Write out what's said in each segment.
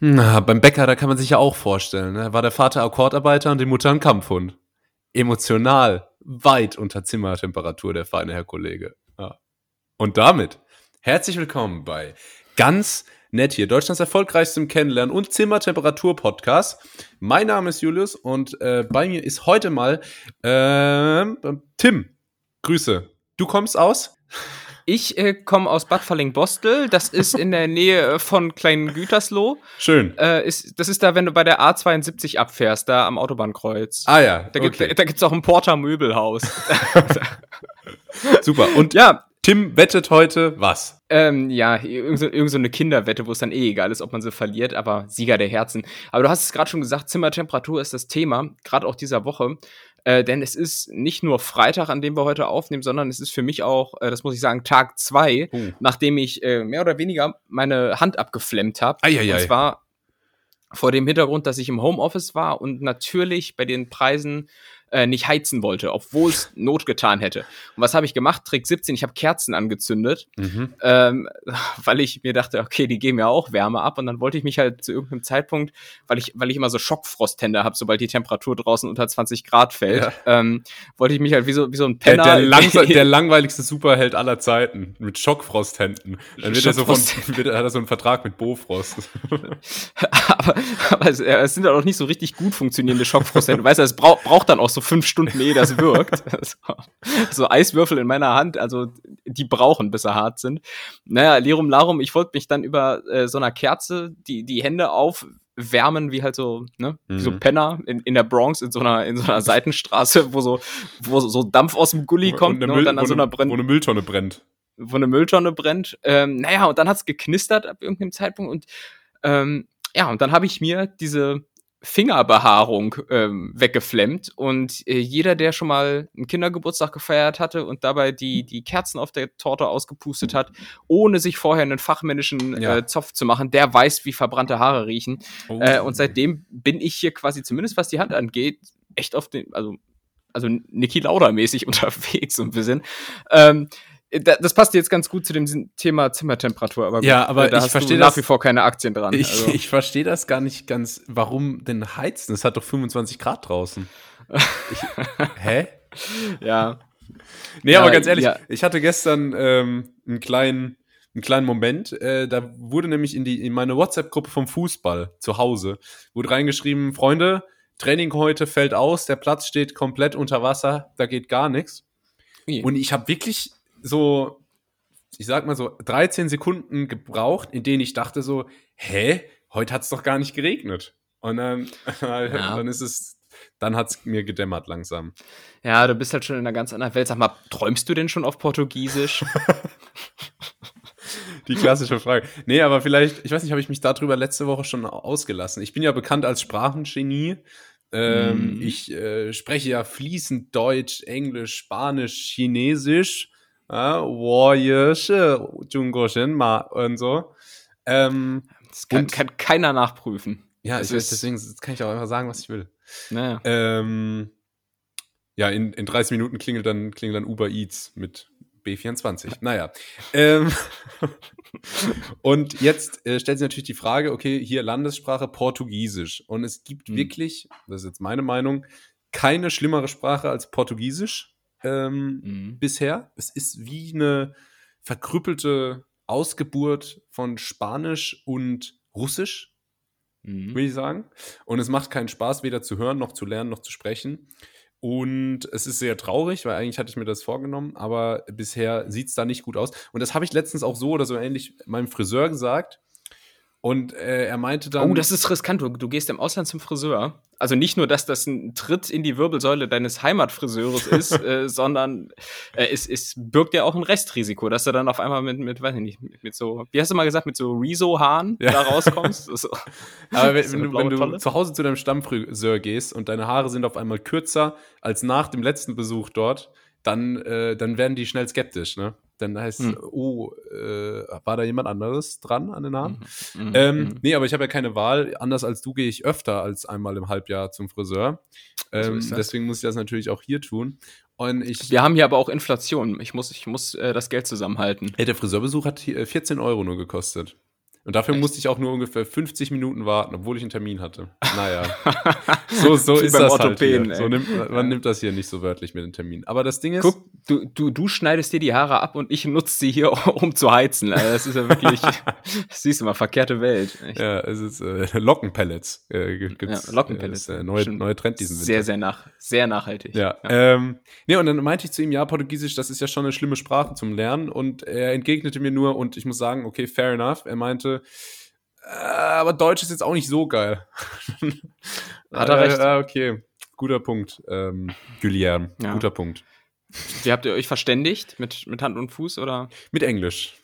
Na, beim Bäcker, da kann man sich ja auch vorstellen. Ne? War der Vater Akkordarbeiter und die Mutter ein Kampfhund. Emotional weit unter Zimmertemperatur, der feine Herr Kollege. Ja. Und damit herzlich willkommen bei ganz nett hier, Deutschlands erfolgreichstem Kennenlernen und Zimmertemperatur-Podcast. Mein Name ist Julius und äh, bei mir ist heute mal äh, Tim. Grüße. Du kommst aus? Ich äh, komme aus Bad Falling-Bostel. Das ist in der Nähe äh, von Kleinen Gütersloh. Schön. Äh, ist, das ist da, wenn du bei der A72 abfährst, da am Autobahnkreuz. Ah ja. Da, gibt, okay. da gibt's auch ein Porter Möbelhaus. Super. Und ja, Tim wettet heute was? Ähm, ja, irgend so, irgend so eine Kinderwette, wo es dann eh egal ist, ob man sie verliert, aber Sieger der Herzen. Aber du hast es gerade schon gesagt, Zimmertemperatur ist das Thema, gerade auch dieser Woche. Äh, denn es ist nicht nur Freitag, an dem wir heute aufnehmen, sondern es ist für mich auch, äh, das muss ich sagen, Tag zwei, uh. nachdem ich äh, mehr oder weniger meine Hand abgeflemmt habe. Und zwar vor dem Hintergrund, dass ich im Homeoffice war und natürlich bei den Preisen äh, nicht heizen wollte, obwohl es Not getan hätte. Und was habe ich gemacht? Trick 17, ich habe Kerzen angezündet, mhm. ähm, weil ich mir dachte, okay, die geben ja auch Wärme ab. Und dann wollte ich mich halt zu irgendeinem Zeitpunkt, weil ich, weil ich immer so Schockfrosthände habe, sobald die Temperatur draußen unter 20 Grad fällt, ja. ähm, wollte ich mich halt wie so, wie so ein Penner. Der, der, lang, der langweiligste Superheld aller Zeiten mit Schockfrosthänden. Dann wird er so von, wird, hat er so einen Vertrag mit Bofrost. aber, aber es, es sind auch nicht so richtig gut funktionierende Schockfrosthände. Weißt du, es braucht braucht dann auch so so fünf Stunden, ehe das wirkt. so, so, Eiswürfel in meiner Hand, also die brauchen, bis sie hart sind. Naja, Lirum Larum, ich wollte mich dann über äh, so einer Kerze die, die Hände aufwärmen, wie halt so, ne, mhm. wie so mhm. Penner in, in der Bronx, in so einer, in so einer Seitenstraße, wo so, wo so Dampf aus dem Gully kommt und, ne, und dann an so einer brennt. Wo eine Mülltonne brennt. Wo eine Mülltonne brennt. Ähm, naja, und dann hat's geknistert ab irgendeinem Zeitpunkt und ähm, ja, und dann habe ich mir diese Fingerbehaarung ähm, weggeflemmt und äh, jeder, der schon mal einen Kindergeburtstag gefeiert hatte und dabei die, die Kerzen auf der Torte ausgepustet hat, ohne sich vorher einen fachmännischen ja. äh, Zopf zu machen, der weiß, wie verbrannte Haare riechen. Oh. Äh, und seitdem bin ich hier quasi, zumindest was die Hand angeht, echt auf den, also, also Niki Lauda-mäßig unterwegs so ein bisschen. Ähm, das passt jetzt ganz gut zu dem Thema Zimmertemperatur, aber ja, gut, aber da ich verstehe nach wie vor keine Aktien dran. Ich, also. ich verstehe das gar nicht ganz. Warum denn heizen? Es hat doch 25 Grad draußen. Ich, hä? Ja. Nee, ja, aber ganz ehrlich, ja. ich hatte gestern ähm, einen kleinen, einen kleinen Moment. Äh, da wurde nämlich in die in meine WhatsApp-Gruppe vom Fußball zu Hause wurde reingeschrieben: Freunde, Training heute fällt aus, der Platz steht komplett unter Wasser, da geht gar nichts. Und ich habe wirklich so, ich sag mal so, 13 Sekunden gebraucht, in denen ich dachte so, hä, heute hat es doch gar nicht geregnet. Und dann, ja. dann ist es, dann hat es mir gedämmert langsam. Ja, du bist halt schon in einer ganz anderen Welt. Sag mal, träumst du denn schon auf Portugiesisch? Die klassische Frage. Nee, aber vielleicht, ich weiß nicht, habe ich mich darüber letzte Woche schon ausgelassen. Ich bin ja bekannt als Sprachengenie. Ähm, mm. Ich äh, spreche ja fließend Deutsch, Englisch, Spanisch, Chinesisch ja, 我也是中国人嘛und so. Ähm, das kann, und, kann keiner nachprüfen. Ja, ich, deswegen kann ich auch einfach sagen, was ich will. Naja. Ähm, ja, in, in 30 Minuten klingelt dann, klingelt dann Uber Eats mit B24. Naja. ähm, und jetzt äh, stellt sich natürlich die Frage, okay, hier Landessprache Portugiesisch. Und es gibt mhm. wirklich, das ist jetzt meine Meinung, keine schlimmere Sprache als Portugiesisch ähm, mhm. bisher. Es ist wie eine verkrüppelte Ausgeburt von Spanisch und Russisch, mhm. würde ich sagen. Und es macht keinen Spaß, weder zu hören, noch zu lernen, noch zu sprechen. Und es ist sehr traurig, weil eigentlich hatte ich mir das vorgenommen, aber bisher sieht es da nicht gut aus. Und das habe ich letztens auch so oder so ähnlich meinem Friseur gesagt. Und äh, er meinte dann. Oh, das ist riskant. Du, du, gehst im Ausland zum Friseur. Also nicht nur, dass das ein Tritt in die Wirbelsäule deines Heimatfriseurs ist, äh, sondern äh, es, es birgt ja auch ein Restrisiko, dass du dann auf einmal mit, mit weiß ich nicht, mit, mit so, wie hast du mal gesagt, mit so Rezo-Haaren ja. da rauskommst. so. Aber wenn, wenn, du, wenn du zu Hause zu deinem Stammfriseur gehst und deine Haare sind auf einmal kürzer als nach dem letzten Besuch dort, dann, äh, dann werden die schnell skeptisch, ne? Dann heißt es, mhm. oh, äh, war da jemand anderes dran an den Haaren? Mhm. Mhm. Ähm, mhm. nee, aber ich habe ja keine Wahl. Anders als du gehe ich öfter als einmal im Halbjahr zum Friseur. Ähm, so deswegen muss ich das natürlich auch hier tun. Und ich, Wir haben hier aber auch Inflation. Ich muss, ich muss äh, das Geld zusammenhalten. Ey, der Friseurbesuch hat hier 14 äh, Euro nur gekostet. Und dafür Echt? musste ich auch nur ungefähr 50 Minuten warten, obwohl ich einen Termin hatte. Naja, so, so ist das halt hier. So nimmt, man nimmt das hier nicht so wörtlich mit dem Termin. Aber das Ding ist... Guck, du, du, du schneidest dir die Haare ab und ich nutze sie hier, um zu heizen. Also das ist ja wirklich, siehst du mal, verkehrte Welt. Echt. Ja, es ist äh, Lockenpellets. Äh, gibt's, ja, Lockenpellets. Äh, neue, neue Trend diesen Winter. Sehr, sehr, nach, sehr nachhaltig. Ja. ja. Ähm, nee, und dann meinte ich zu ihm, ja, Portugiesisch, das ist ja schon eine schlimme Sprache zum Lernen. Und er entgegnete mir nur, und ich muss sagen, okay, fair enough. Er meinte, äh, aber Deutsch ist jetzt auch nicht so geil. Hat er recht. Äh, okay, guter Punkt. Ähm, Guillermo, ja. guter Punkt. Wie habt ihr euch verständigt? Mit, mit Hand und Fuß oder? Mit Englisch.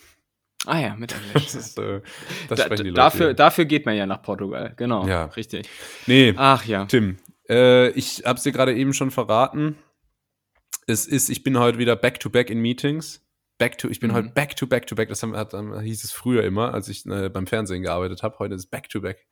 Ah ja, mit Englisch. das, ist, äh, das da, dafür, dafür geht man ja nach Portugal, genau. Ja. Richtig. Nee. Ach ja. Tim, äh, ich hab's dir gerade eben schon verraten. Es ist, ich bin heute wieder back to back in Meetings back to, ich bin mhm. heute back to back to back. Das hat, hieß es früher immer, als ich äh, beim Fernsehen gearbeitet habe. Heute ist back to back.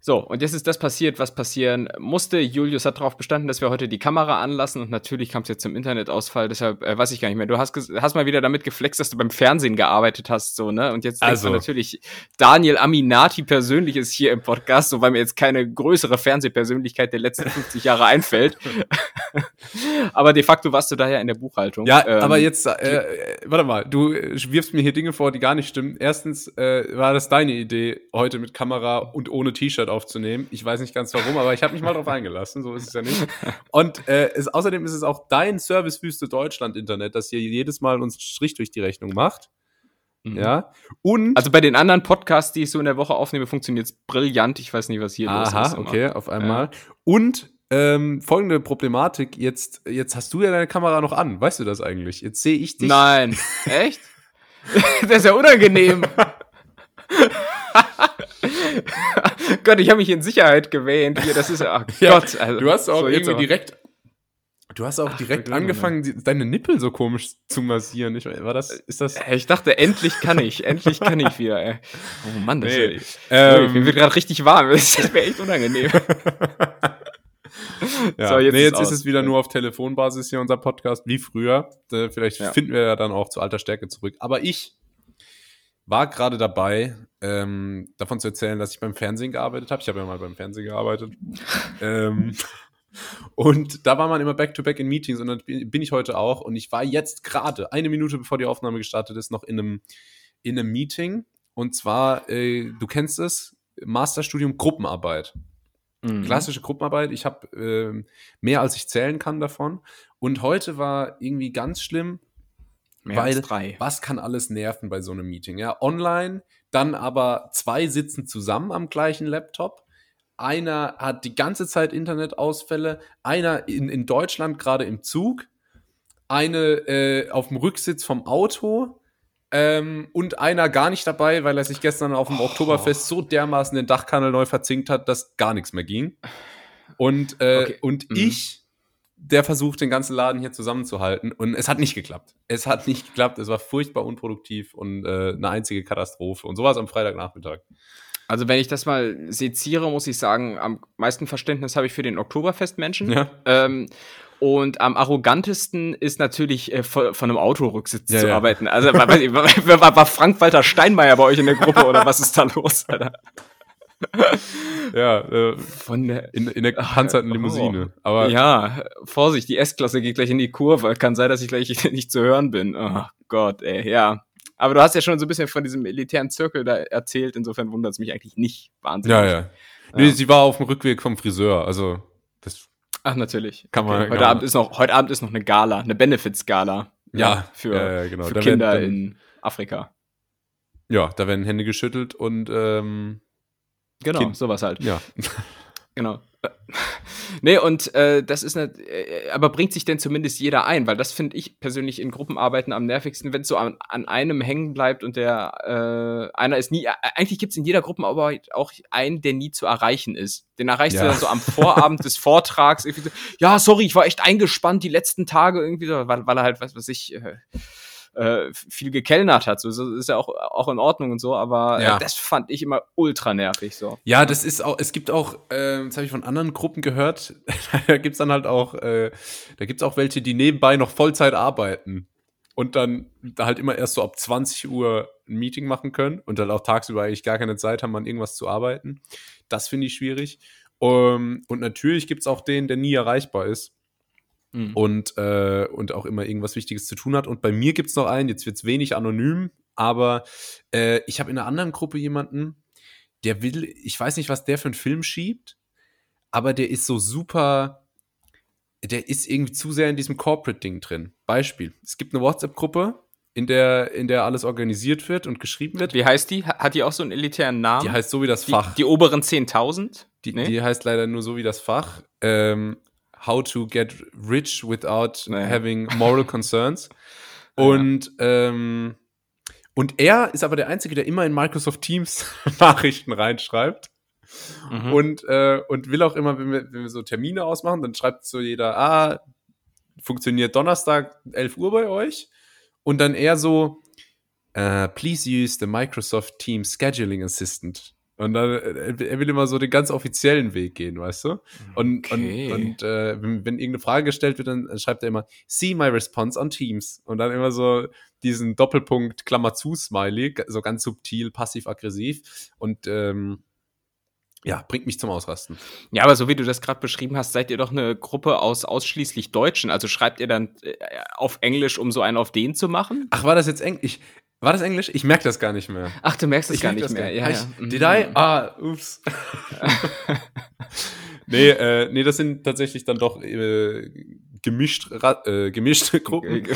So, und jetzt ist das passiert, was passieren musste. Julius hat darauf bestanden, dass wir heute die Kamera anlassen und natürlich kam es jetzt zum Internetausfall, deshalb äh, weiß ich gar nicht mehr. Du hast, hast mal wieder damit geflext, dass du beim Fernsehen gearbeitet hast, so, ne? Und jetzt also. denkst natürlich, Daniel Aminati persönlich ist hier im Podcast, so weil mir jetzt keine größere Fernsehpersönlichkeit der letzten 50 Jahre einfällt. aber de facto warst du daher in der Buchhaltung. Ja, ähm, aber jetzt, äh, äh, warte mal, du wirfst mir hier Dinge vor, die gar nicht stimmen. Erstens äh, war das deine Idee, heute mit Kamera und ohne T-Shirt aufzunehmen. Ich weiß nicht ganz warum, aber ich habe mich mal drauf eingelassen, so ist es ja nicht. Und äh, es, außerdem ist es auch dein Servicewüste Deutschland Internet, das hier jedes Mal uns Strich durch die Rechnung macht. Mhm. Ja. Und also bei den anderen Podcasts, die ich so in der Woche aufnehme, funktioniert es brillant. Ich weiß nicht, was hier Aha, los ist. Aha, okay, auf einmal. Ja. Und ähm, folgende Problematik, jetzt, jetzt hast du ja deine Kamera noch an. Weißt du das eigentlich? Jetzt sehe ich dich. Nein. Echt? das ist ja unangenehm. Gott, ich habe mich in Sicherheit gewähnt. Hier, das ist ach ja, Gott. Also, du hast auch so irgendwie direkt. Du hast auch ach, direkt angefangen, die, deine Nippel so komisch zu massieren. Ich, war das, ist das? Äh, ich dachte, endlich kann ich, endlich kann ich wieder. Ey. Oh Mann, das nee, ist, ähm, mir wird gerade richtig warm. Das wäre echt unangenehm. ja, so, jetzt, nee, jetzt ist, ist, es wieder nur auf Telefonbasis hier unser Podcast, wie früher. Äh, vielleicht ja. finden wir ja dann auch zu alter Stärke zurück. Aber ich war gerade dabei, ähm, davon zu erzählen, dass ich beim Fernsehen gearbeitet habe. Ich habe ja mal beim Fernsehen gearbeitet. ähm, und da war man immer back-to-back -back in Meetings und dann bin ich heute auch. Und ich war jetzt gerade, eine Minute bevor die Aufnahme gestartet ist, noch in einem, in einem Meeting. Und zwar, äh, du kennst es, Masterstudium Gruppenarbeit. Mhm. Klassische Gruppenarbeit. Ich habe äh, mehr als ich zählen kann davon. Und heute war irgendwie ganz schlimm, Mehr weil drei. was kann alles nerven bei so einem Meeting? Ja, online, dann aber zwei sitzen zusammen am gleichen Laptop. Einer hat die ganze Zeit Internetausfälle, einer in, in Deutschland gerade im Zug, eine äh, auf dem Rücksitz vom Auto ähm, und einer gar nicht dabei, weil er sich gestern auf dem oh. Oktoberfest so dermaßen den Dachkanal neu verzinkt hat, dass gar nichts mehr ging. Und, äh, okay. und mhm. ich der versucht, den ganzen Laden hier zusammenzuhalten. Und es hat nicht geklappt. Es hat nicht geklappt. Es war furchtbar unproduktiv und äh, eine einzige Katastrophe. Und sowas am Freitagnachmittag. Also, wenn ich das mal seziere, muss ich sagen, am meisten Verständnis habe ich für den Oktoberfestmenschen. Ja. Ähm, und am arrogantesten ist natürlich äh, von, von, einem Autorücksitz ja, zu ja. arbeiten. Also war, war, war Frank-Walter Steinmeier bei euch in der Gruppe oder was ist da los, Alter? ja, äh, von der, in, in der gepanzerten Limousine. Oh. Aber ja, Vorsicht, die S-Klasse geht gleich in die Kurve. Kann sein, dass ich gleich nicht zu hören bin. Oh Gott, ey, ja. Aber du hast ja schon so ein bisschen von diesem elitären Zirkel da erzählt. Insofern wundert es mich eigentlich nicht wahnsinnig. Ja, ja. Nee, sie war auf dem Rückweg vom Friseur. Also, das. Ach, natürlich. Kann man. Okay. Heute, Abend ist noch, heute Abend ist noch eine Gala, eine Benefits-Gala. Ja, ja, für, ja, genau. für Kinder werden, in Afrika. Ja, da werden Hände geschüttelt und ähm, Genau, kind. sowas halt. Ja. Genau. nee, und äh, das ist eine, äh, aber bringt sich denn zumindest jeder ein, weil das finde ich persönlich in Gruppenarbeiten am nervigsten, wenn es so an, an, einem hängen bleibt und der äh, einer ist nie, äh, eigentlich gibt es in jeder Gruppenarbeit auch einen, der nie zu erreichen ist. Den erreichst ja. du dann so am Vorabend des Vortrags irgendwie so, ja, sorry, ich war echt eingespannt die letzten Tage irgendwie so, weil, weil er halt, was weiß ich, äh, äh, viel gekellnert hat. So, ist ja auch, auch in Ordnung und so, aber äh, ja. äh, das fand ich immer ultra nervig. So. Ja, das ist auch, es gibt auch, äh, das habe ich von anderen Gruppen gehört, da gibt's dann halt auch, äh, da gibt's auch welche, die nebenbei noch Vollzeit arbeiten. und dann da halt immer erst so ab 20 Uhr ein Meeting machen können und dann auch tagsüber eigentlich gar keine Zeit haben, an irgendwas zu arbeiten. Das finde ich schwierig. Um, ähm, und natürlich gibt es auch den, der nie erreichbar ist. Mhm. Und, äh, und auch immer irgendwas Wichtiges zu tun hat. Und bei mir gibt es noch einen, jetzt wird es wenig anonym, aber äh, ich habe in einer anderen Gruppe jemanden, der will, ich weiß nicht, was der für einen Film schiebt, aber der ist so super, der ist irgendwie zu sehr in diesem Corporate-Ding drin. Beispiel: Es gibt eine WhatsApp-Gruppe, in der, in der alles organisiert wird und geschrieben wird. Wie heißt die? Hat die auch so einen elitären Namen? Die heißt so wie das Fach. Die, die oberen 10.000? Die, nee? die heißt leider nur so wie das Fach. Ähm, how to get rich without nee. having moral concerns. Und, ja. ähm, und er ist aber der Einzige, der immer in Microsoft Teams Nachrichten reinschreibt. Mhm. Und, äh, und will auch immer, wenn wir, wenn wir so Termine ausmachen, dann schreibt so jeder, ah, funktioniert Donnerstag 11 Uhr bei euch? Und dann eher so, uh, please use the Microsoft Team Scheduling Assistant. Und dann, äh, er will immer so den ganz offiziellen Weg gehen, weißt du? Und, okay. und, und äh, wenn, wenn, irgendeine Frage gestellt wird, dann schreibt er immer, see my response on Teams. Und dann immer so diesen Doppelpunkt Klammer zu Smiley, so ganz subtil, passiv-aggressiv. Und ähm, ja, bringt mich zum Ausrasten. Ja, aber so wie du das gerade beschrieben hast, seid ihr doch eine Gruppe aus ausschließlich Deutschen. Also schreibt ihr dann äh, auf Englisch, um so einen auf den zu machen? Ach, war das jetzt Englisch? War das Englisch? Ich merke das gar nicht mehr. Ach, du merkst es gar nicht mehr. Ja, ja. Did I? Mhm. Ah, ups. nee, äh, nee, das sind tatsächlich dann doch äh, gemischt, äh, gemischte Gruppen.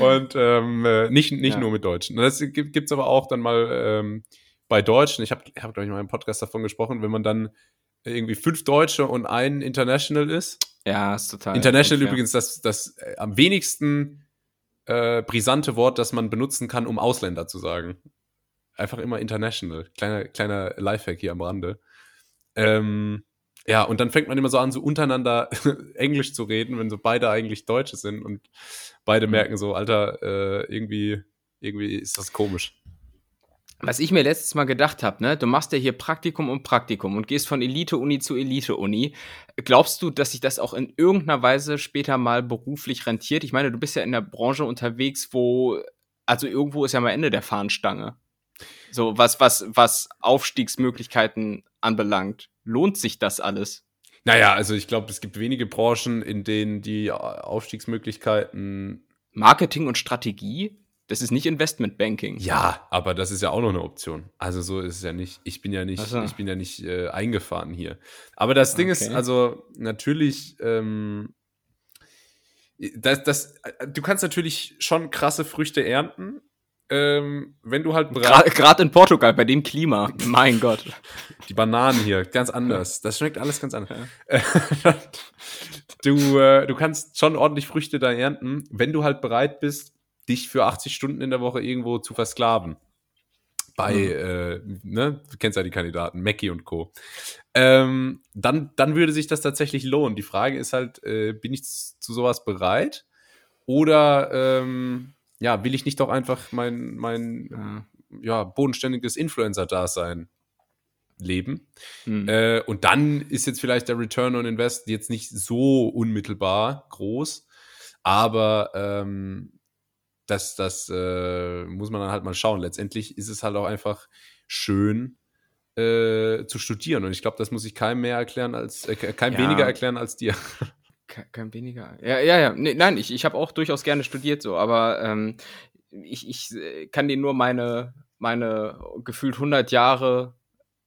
Und ähm, äh, nicht, nicht ja. nur mit Deutschen. Das gibt es aber auch dann mal ähm, bei Deutschen. Ich habe, ich hab, glaube ich, mal im Podcast davon gesprochen, wenn man dann irgendwie fünf Deutsche und ein International ist. Ja, ist total. International unfair. übrigens das, das äh, am wenigsten äh, brisante Wort, das man benutzen kann, um Ausländer zu sagen. Einfach immer international. Kleiner, kleiner Lifehack hier am Rande. Ähm, ja, und dann fängt man immer so an, so untereinander Englisch zu reden, wenn so beide eigentlich Deutsche sind und beide mhm. merken so, Alter, äh, irgendwie, irgendwie ist das komisch was ich mir letztes Mal gedacht habe, ne, du machst ja hier Praktikum und Praktikum und gehst von Elite-Uni zu Elite-Uni. Glaubst du, dass sich das auch in irgendeiner Weise später mal beruflich rentiert? Ich meine, du bist ja in der Branche unterwegs, wo, also irgendwo ist ja mal Ende der Fahnenstange. So, was, was, was Aufstiegsmöglichkeiten anbelangt. Lohnt sich das alles? Naja, also ich glaube, es gibt wenige Branchen, in denen die Aufstiegsmöglichkeiten Marketing und Strategie das ist nicht Investmentbanking. Ja, aber das ist ja auch noch eine Option. Also so ist es ja nicht. Ich bin ja nicht, so. ich bin ja nicht äh, eingefahren hier. Aber das Ding okay. ist, also natürlich, ähm, das, das, du kannst natürlich schon krasse Früchte ernten, ähm, wenn du halt Gerade in Portugal, bei dem Klima. mein Gott. Die Bananen hier, ganz anders. Das schmeckt alles ganz anders. Ja. du, äh, du kannst schon ordentlich Früchte da ernten, wenn du halt bereit bist, dich für 80 Stunden in der Woche irgendwo zu versklaven. Bei, mhm. äh, ne, du kennst ja die Kandidaten, Mackie und Co. Ähm, dann, dann würde sich das tatsächlich lohnen. Die Frage ist halt, äh, bin ich zu sowas bereit? Oder ähm, ja, will ich nicht doch einfach mein, mein ja, bodenständiges Influencer-Dasein leben? Mhm. Äh, und dann ist jetzt vielleicht der Return on Invest jetzt nicht so unmittelbar groß, aber ähm, das, das äh, muss man dann halt mal schauen. Letztendlich ist es halt auch einfach schön äh, zu studieren. Und ich glaube, das muss ich keinem mehr erklären als, äh, keinem ja. weniger erklären als dir. Kein, kein weniger. Ja, ja, ja. Nee, nein, ich, ich habe auch durchaus gerne studiert, so, aber ähm, ich, ich äh, kann dir nur meine, meine gefühlt 100 Jahre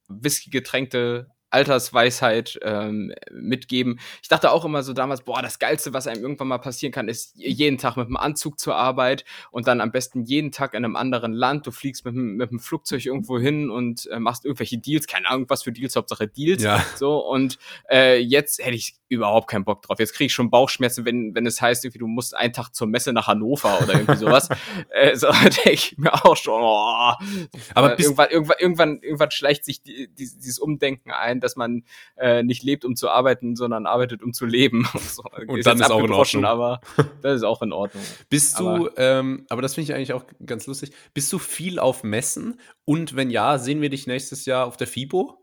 Whisky getränkte Altersweisheit ähm, mitgeben. Ich dachte auch immer so damals, boah, das Geilste, was einem irgendwann mal passieren kann, ist jeden Tag mit dem Anzug zur Arbeit und dann am besten jeden Tag in einem anderen Land. Du fliegst mit, mit dem Flugzeug irgendwo hin und äh, machst irgendwelche Deals, keine Ahnung, was für Deals, Hauptsache Deals. Ja. So, und äh, jetzt hätte ich überhaupt keinen Bock drauf. Jetzt kriege ich schon Bauchschmerzen, wenn, wenn es heißt, irgendwie, du musst einen Tag zur Messe nach Hannover oder irgendwie sowas. äh, so denke ich mir auch schon, oh. Aber äh, irgendwann, irgendwann, irgendwann, irgendwann schleicht sich die, die, dieses Umdenken ein, dass man äh, nicht lebt, um zu arbeiten, sondern arbeitet, um zu leben. so, und ist dann ist auch in Ordnung. Aber das ist auch in Ordnung. Bist du, aber, ähm, aber das finde ich eigentlich auch ganz lustig, bist du viel auf Messen? Und wenn ja, sehen wir dich nächstes Jahr auf der FIBO?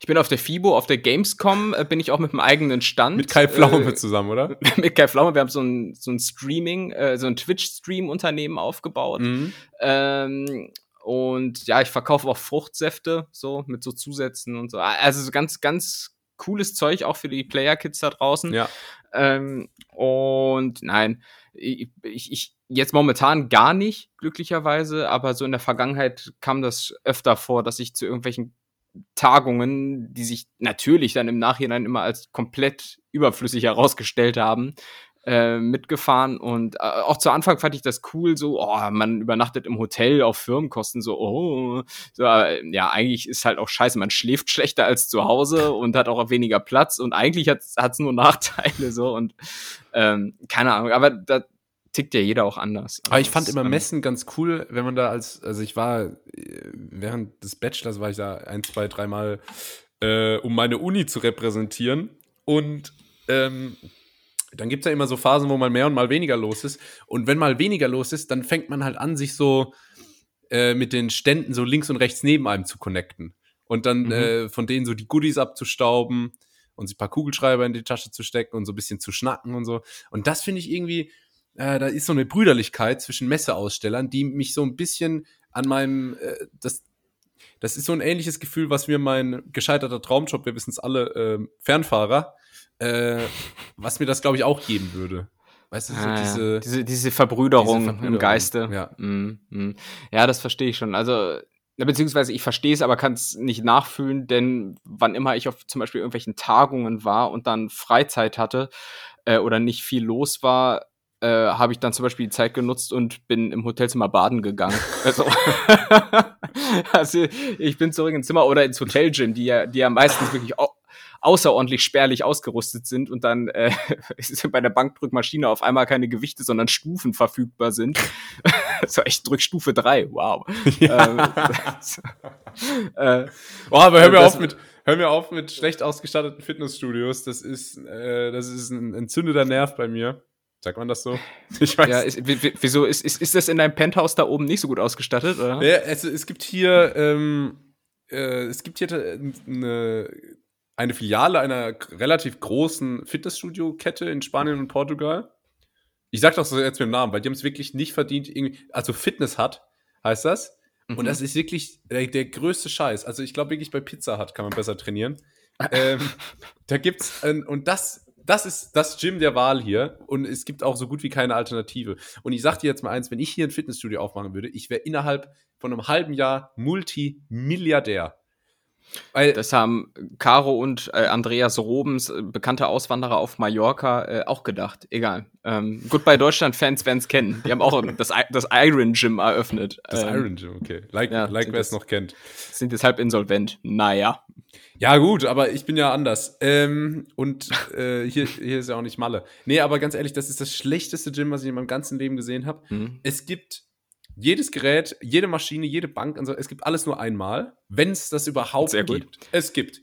Ich bin auf der FIBO, auf der Gamescom äh, bin ich auch mit dem eigenen Stand. Mit Kai Pflaume äh, zusammen, oder? mit Kai Pflaume. Wir haben so ein, so ein Streaming, äh, so ein Twitch-Stream-Unternehmen aufgebaut. Mhm. Ähm, und ja, ich verkaufe auch Fruchtsäfte, so mit so Zusätzen und so. Also so ganz, ganz cooles Zeug auch für die Player-Kids da draußen. Ja. Ähm, und nein, ich, ich, jetzt momentan gar nicht, glücklicherweise, aber so in der Vergangenheit kam das öfter vor, dass ich zu irgendwelchen Tagungen, die sich natürlich dann im Nachhinein immer als komplett überflüssig herausgestellt haben, äh, mitgefahren und äh, auch zu Anfang fand ich das cool, so, oh, man übernachtet im Hotel auf Firmenkosten, so, oh, so, äh, ja, eigentlich ist halt auch scheiße, man schläft schlechter als zu Hause und hat auch weniger Platz und eigentlich hat es nur Nachteile, so und ähm, keine Ahnung, aber da tickt ja jeder auch anders. Aber ich fand immer Messen ganz cool, wenn man da als, also ich war, äh, während des Bachelors war ich da ein, zwei, dreimal, äh, um meine Uni zu repräsentieren und ähm, dann gibt es ja immer so Phasen, wo mal mehr und mal weniger los ist. Und wenn mal weniger los ist, dann fängt man halt an, sich so äh, mit den Ständen so links und rechts neben einem zu connecten. Und dann mhm. äh, von denen so die Goodies abzustauben und sich ein paar Kugelschreiber in die Tasche zu stecken und so ein bisschen zu schnacken und so. Und das finde ich irgendwie, äh, da ist so eine Brüderlichkeit zwischen Messeausstellern, die mich so ein bisschen an meinem, äh, das, das ist so ein ähnliches Gefühl, was mir mein gescheiterter Traumjob, wir wissen es alle, äh, Fernfahrer, äh, was mir das, glaube ich, auch geben würde. Weißt du, so ah, diese, diese, diese, Verbrüderung diese, Verbrüderung im Geiste. Ja. Mm, mm. ja, das verstehe ich schon. Also, beziehungsweise ich verstehe es, aber kann es nicht nachfühlen, denn wann immer ich auf zum Beispiel irgendwelchen Tagungen war und dann Freizeit hatte äh, oder nicht viel los war, äh, habe ich dann zum Beispiel die Zeit genutzt und bin im Hotelzimmer baden gegangen. also, also, ich bin zurück ins Zimmer oder ins Hotelgym, die ja, die ja meistens wirklich auch außerordentlich spärlich ausgerüstet sind und dann äh, bei der Bankdrückmaschine auf einmal keine Gewichte, sondern Stufen verfügbar sind. so echt drück Stufe 3, wow. Ja. Ähm, äh, oh, aber hör mir auf mit hör mir auf mit schlecht ausgestatteten Fitnessstudios. Das ist, äh, das ist ein entzündeter Nerv bei mir. Sagt man das so? Ich weiß. Ja, ist, wieso ist, ist, ist das in deinem Penthouse da oben nicht so gut ausgestattet? Oder? Ja, es, es gibt hier, ähm, äh, es gibt hier eine eine Filiale einer relativ großen Fitnessstudio-Kette in Spanien und Portugal. Ich sag das jetzt mit dem Namen, weil die haben es wirklich nicht verdient, irgendwie, also Fitness hat, heißt das. Mhm. Und das ist wirklich der, der größte Scheiß. Also ich glaube wirklich bei Pizza hat kann man besser trainieren. ähm, da gibt's, äh, und das, das ist das Gym der Wahl hier. Und es gibt auch so gut wie keine Alternative. Und ich sag dir jetzt mal eins, wenn ich hier ein Fitnessstudio aufmachen würde, ich wäre innerhalb von einem halben Jahr Multimilliardär. Weil das haben Caro und äh, Andreas Robens, äh, bekannte Auswanderer auf Mallorca, äh, auch gedacht. Egal. Ähm, gut, bei Deutschland-Fans werden es kennen. Die haben auch das, das Iron Gym eröffnet. Das ähm, Iron Gym, okay. Like, ja, like wer es noch kennt. Sind deshalb insolvent. Naja. Ja, gut, aber ich bin ja anders. Ähm, und äh, hier, hier ist ja auch nicht Malle. Nee, aber ganz ehrlich, das ist das schlechteste Gym, was ich in meinem ganzen Leben gesehen habe. Mhm. Es gibt jedes Gerät, jede Maschine, jede Bank, also es gibt alles nur einmal, wenn es das überhaupt Sehr gibt. Gut. Es gibt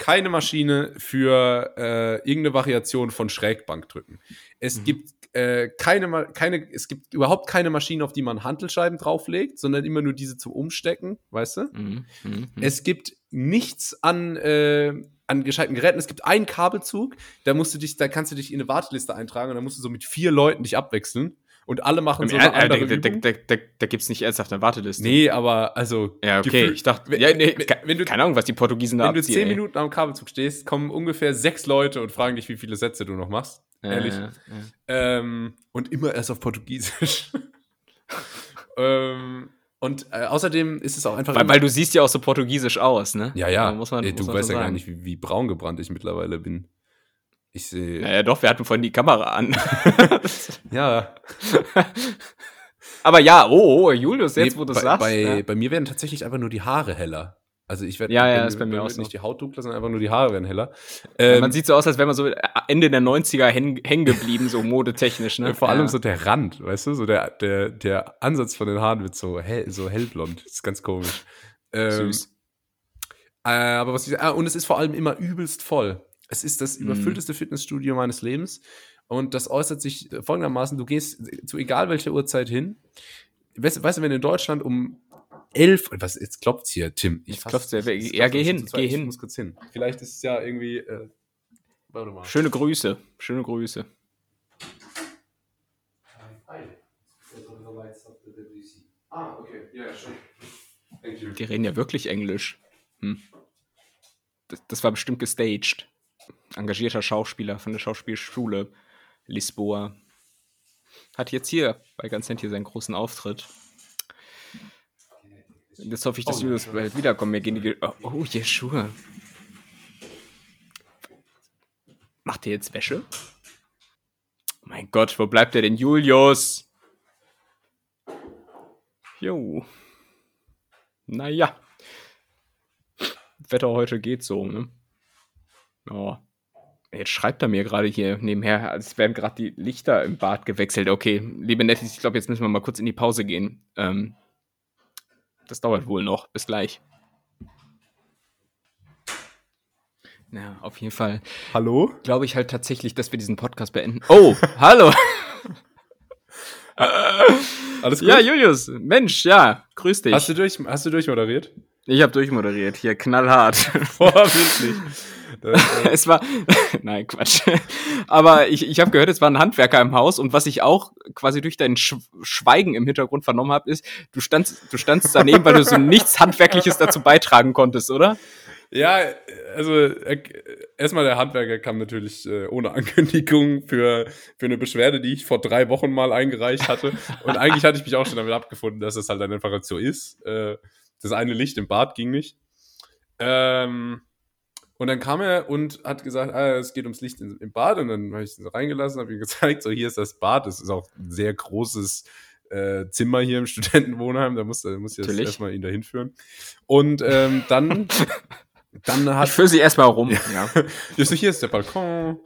keine Maschine für äh, irgendeine Variation von Schrägbankdrücken. Es mhm. gibt äh, keine, keine, es gibt überhaupt keine Maschine, auf die man Handelscheiben drauflegt, sondern immer nur diese zum Umstecken, weißt du? Mhm. Mhm. mhm. Es gibt nichts an, äh, an gescheiten Geräten. Es gibt einen Kabelzug, da musst du dich, da kannst du dich in eine Warteliste eintragen und dann musst du so mit vier Leuten dich abwechseln und alle machen so eine andere da, da, da, da, da gibt es nicht ernsthaft eine Warteliste. Nee, aber also. Ja, okay. Gefühl, ich dachte, ja, nee, wenn du, keine Ahnung, was die Portugiesen da Wenn abziehen, du zehn ey. Minuten am Kabelzug stehst, kommen ungefähr sechs Leute und fragen dich, wie viele Sätze du noch machst. Ja, ehrlich. Ja. Ähm, und immer erst auf Portugiesisch. ähm, und äh, außerdem ist es auch einfach. Weil, weil, du siehst ja auch so portugiesisch aus, ne? Ja, ja. Muss man, Ey, du weißt ja sagen. gar nicht, wie, wie braun gebrannt ich mittlerweile bin. Ich sehe. Naja, doch, wir hatten vorhin die Kamera an. ja. Aber ja, oh, oh Julius, jetzt nee, wo du bei, sagst. Bei, ja. bei mir werden tatsächlich einfach nur die Haare heller. Also ich werde ja, ja, ist bei mir auch so. nicht die Haut dunkler, sondern einfach nur die Haare werden heller. Ähm, man sieht so aus, als wäre man so Ende der 90er hängen geblieben, so modetechnisch, ne? Vor allem ja. so der Rand, weißt du, so der, der, der Ansatz von den Haaren wird so hell, so hellblond. Das ist ganz komisch. Ähm, Süß. Äh, aber was ich, ah, und es ist vor allem immer übelst voll. Es ist das mhm. überfüllteste Fitnessstudio meines Lebens. Und das äußert sich folgendermaßen: Du gehst zu egal welcher Uhrzeit hin. Weißt, weißt du, wenn in Deutschland um elf. Was, jetzt klopft's hier, Tim. Ich klopft's ja. Ja, geh hin, geh hin. Ich muss kurz hin. Vielleicht ist es ja irgendwie. Äh, warte mal. Schöne Grüße. Schöne Grüße. Ah, okay. Ja. Die reden ja wirklich Englisch. Hm. Das, das war bestimmt gestaged. Engagierter Schauspieler von der Schauspielschule Lisboa. Hat jetzt hier bei Ganz hier seinen großen Auftritt. Jetzt hoffe ich, dass oh, Julius bald wiederkommen. Wir gehen die. Oh, oh, Jeschua. Macht ihr jetzt Wäsche? Mein Gott, wo bleibt der denn, Julius? Jo. Naja. Wetter heute geht so, ne? Oh. Jetzt schreibt er mir gerade hier nebenher, als werden gerade die Lichter im Bad gewechselt. Okay, liebe Nettis, ich glaube, jetzt müssen wir mal kurz in die Pause gehen. Ähm, das dauert wohl noch. Bis gleich. Ja, auf jeden Fall. Hallo? Glaube ich halt tatsächlich, dass wir diesen Podcast beenden. Oh, hallo! Alles gut? Ja, Julius, Mensch, ja, grüß dich. Hast du, durch, hast du durchmoderiert? Ich habe durchmoderiert, hier knallhart. Vorbildlich. es war, nein, Quatsch. Aber ich, ich habe gehört, es war ein Handwerker im Haus und was ich auch quasi durch dein Schweigen im Hintergrund vernommen habe, ist, du standst, du standst daneben, weil du so nichts Handwerkliches dazu beitragen konntest, oder? Ja, also erstmal der Handwerker kam natürlich äh, ohne Ankündigung für, für eine Beschwerde, die ich vor drei Wochen mal eingereicht hatte. Und eigentlich hatte ich mich auch schon damit abgefunden, dass es halt einfach so ist. Äh, das eine Licht im Bad ging nicht. Ähm, und dann kam er und hat gesagt, ah, es geht ums Licht im Bad. Und dann habe ich ihn so reingelassen, habe ihm gezeigt, so hier ist das Bad. Das ist auch ein sehr großes äh, Zimmer hier im Studentenwohnheim. Da muss, da muss ich jetzt erstmal ihn dahin führen. Und ähm, dann Dann hat, ich führe sie erstmal rum. Ja. ja. so, hier ist der Balkon.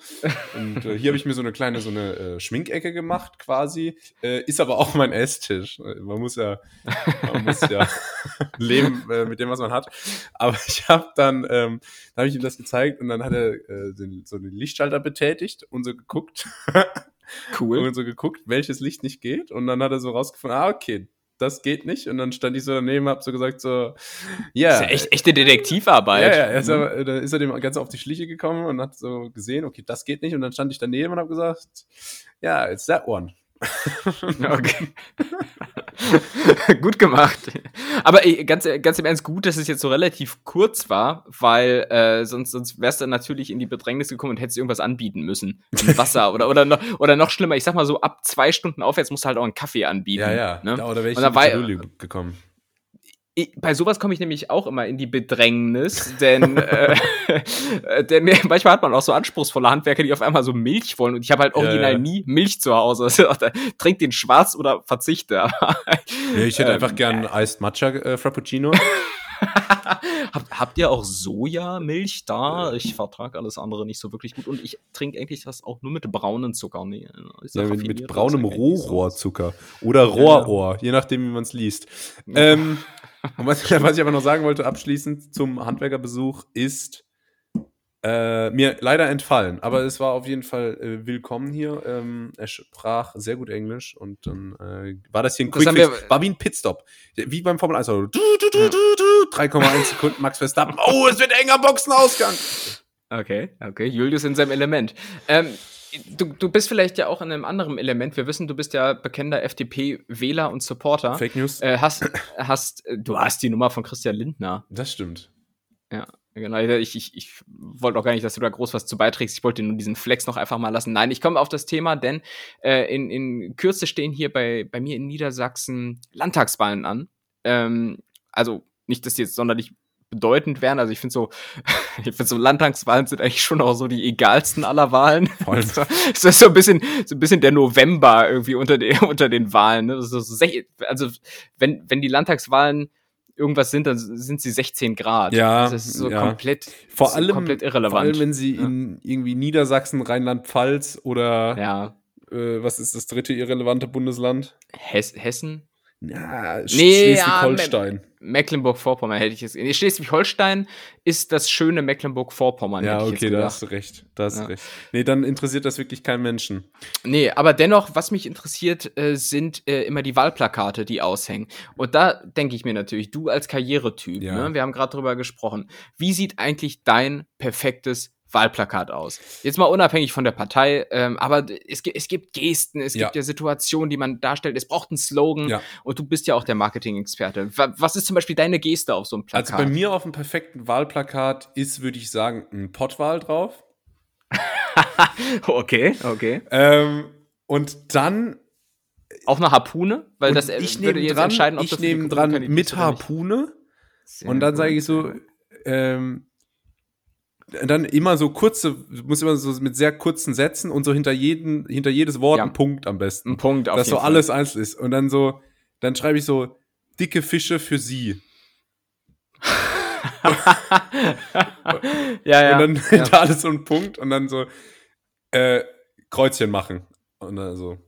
Und äh, hier habe ich mir so eine kleine so eine äh, Schminkecke gemacht quasi. Äh, ist aber auch mein Esstisch. Man muss ja, man muss ja leben äh, mit dem, was man hat. Aber ich habe dann, ähm, dann habe ich ihm das gezeigt und dann hat er äh, den, so den Lichtschalter betätigt und so geguckt. Cool. Und so geguckt, welches Licht nicht geht. Und dann hat er so rausgefunden, ah, okay, das geht nicht. Und dann stand ich so daneben, hab so gesagt, so, ja. Yeah. Das ist ja echt, echte Detektivarbeit. Ja, ja, er ist, aber, da ist er dem ganz auf die Schliche gekommen und hat so gesehen, okay, das geht nicht. Und dann stand ich daneben und hab gesagt, ja, yeah, it's that one. okay. gut gemacht. Aber ey, ganz, ganz im Ernst, gut, dass es jetzt so relativ kurz war, weil äh, sonst, sonst wärst du natürlich in die Bedrängnis gekommen und hättest irgendwas anbieten müssen. Wasser oder, oder, noch, oder noch schlimmer, ich sag mal so, ab zwei Stunden aufwärts musst du halt auch einen Kaffee anbieten. Ja, ja. Ne? Da, oder wäre ich in war, gekommen bei sowas komme ich nämlich auch immer in die Bedrängnis, denn, äh, denn manchmal hat man auch so anspruchsvolle Handwerker, die auf einmal so Milch wollen und ich habe halt original ja, ja. nie Milch zu Hause. Also, trink den schwarz oder verzichte. nee, ich hätte ähm, einfach gern äh, Iced Matcha äh, Frappuccino. habt, habt ihr auch Sojamilch da? Ich vertrage alles andere nicht so wirklich gut und ich trinke eigentlich das auch nur mit braunen Zucker. Nee, ja, mit, mit braunem Rohrohrzucker oder Rohrohr, je nachdem, wie man es liest. Ähm, und was, was, ich aber noch sagen wollte, abschließend zum Handwerkerbesuch, ist äh, mir leider entfallen. Aber es war auf jeden Fall äh, willkommen hier. Ähm, er sprach sehr gut Englisch und dann äh, war das hier ein Quick. War wie ein Pitstop. Wie beim Formel 1 Auto. 3,1 Sekunden Max Verstappen. Oh, es wird enger Boxenausgang. Okay, okay. Julius in seinem Element. Ähm, du, du bist vielleicht ja auch in einem anderen Element. Wir wissen, du bist ja bekennender FDP-Wähler und Supporter. Fake News. Äh, hast, hast, du hast die Nummer von Christian Lindner. Das stimmt. Ja, genau. Ich, ich, ich wollte auch gar nicht, dass du da groß was zu beiträgst. Ich wollte nur diesen Flex noch einfach mal lassen. Nein, ich komme auf das Thema, denn äh, in, in Kürze stehen hier bei, bei mir in Niedersachsen Landtagswahlen an. Ähm, also nicht, dass die jetzt sonderlich bedeutend wären. Also ich finde so, ich finde so Landtagswahlen sind eigentlich schon auch so die egalsten aller Wahlen. Voll. Es ist so ein bisschen, so ein bisschen der November irgendwie unter den, unter den Wahlen. Ne? So, so, also wenn, wenn die Landtagswahlen irgendwas sind, dann sind sie 16 Grad. Ja. Das ist so ja. komplett, vor allem, komplett irrelevant. Vor allem, wenn sie ja. in irgendwie Niedersachsen, Rheinland-Pfalz oder ja. Äh, was ist das dritte irrelevante Bundesland? Hess Hessen? Ja, nee, Schleswig-Holstein. Ja, Mecklenburg-Vorpommern hätte ich jetzt. Schleswig-Holstein ist das schöne Mecklenburg-Vorpommern. Ja, okay, da hast du recht. Da hast ja. recht. Nee, dann interessiert das wirklich keinen Menschen. Nee, aber dennoch, was mich interessiert, äh, sind äh, immer die Wahlplakate, die aushängen. Und da denke ich mir natürlich, du als Karrieretyp, ja. ne, wir haben gerade drüber gesprochen, wie sieht eigentlich dein perfektes Wahlplakat aus. Jetzt mal unabhängig von der Partei, ähm, aber es, es, gibt Gesten, es ja. gibt ja Situationen, die man darstellt. Es braucht einen Slogan ja. und du bist ja auch der Marketing-Experte. Was ist zum Beispiel deine Geste auf so einem Plakat? Also bei mir auf dem perfekten Wahlplakat ist, würde ich sagen, ein Pottwahl drauf. okay, okay. Ähm, und dann auch eine Harpune, weil das ich würde jetzt dran, entscheiden, ob ich nehme dran mit Harpune. und dann sage ich so, ähm, dann immer so kurze, muss immer so mit sehr kurzen Sätzen und so hinter jeden, hinter jedes Wort ja. ein Punkt am besten. Ein Punkt, auf Dass so Fall. alles einzeln ist. Und dann so, dann schreibe ich so, dicke Fische für sie. ja, ja. Und dann hinter ja. alles so ein Punkt und dann so, äh, Kreuzchen machen. Und dann so,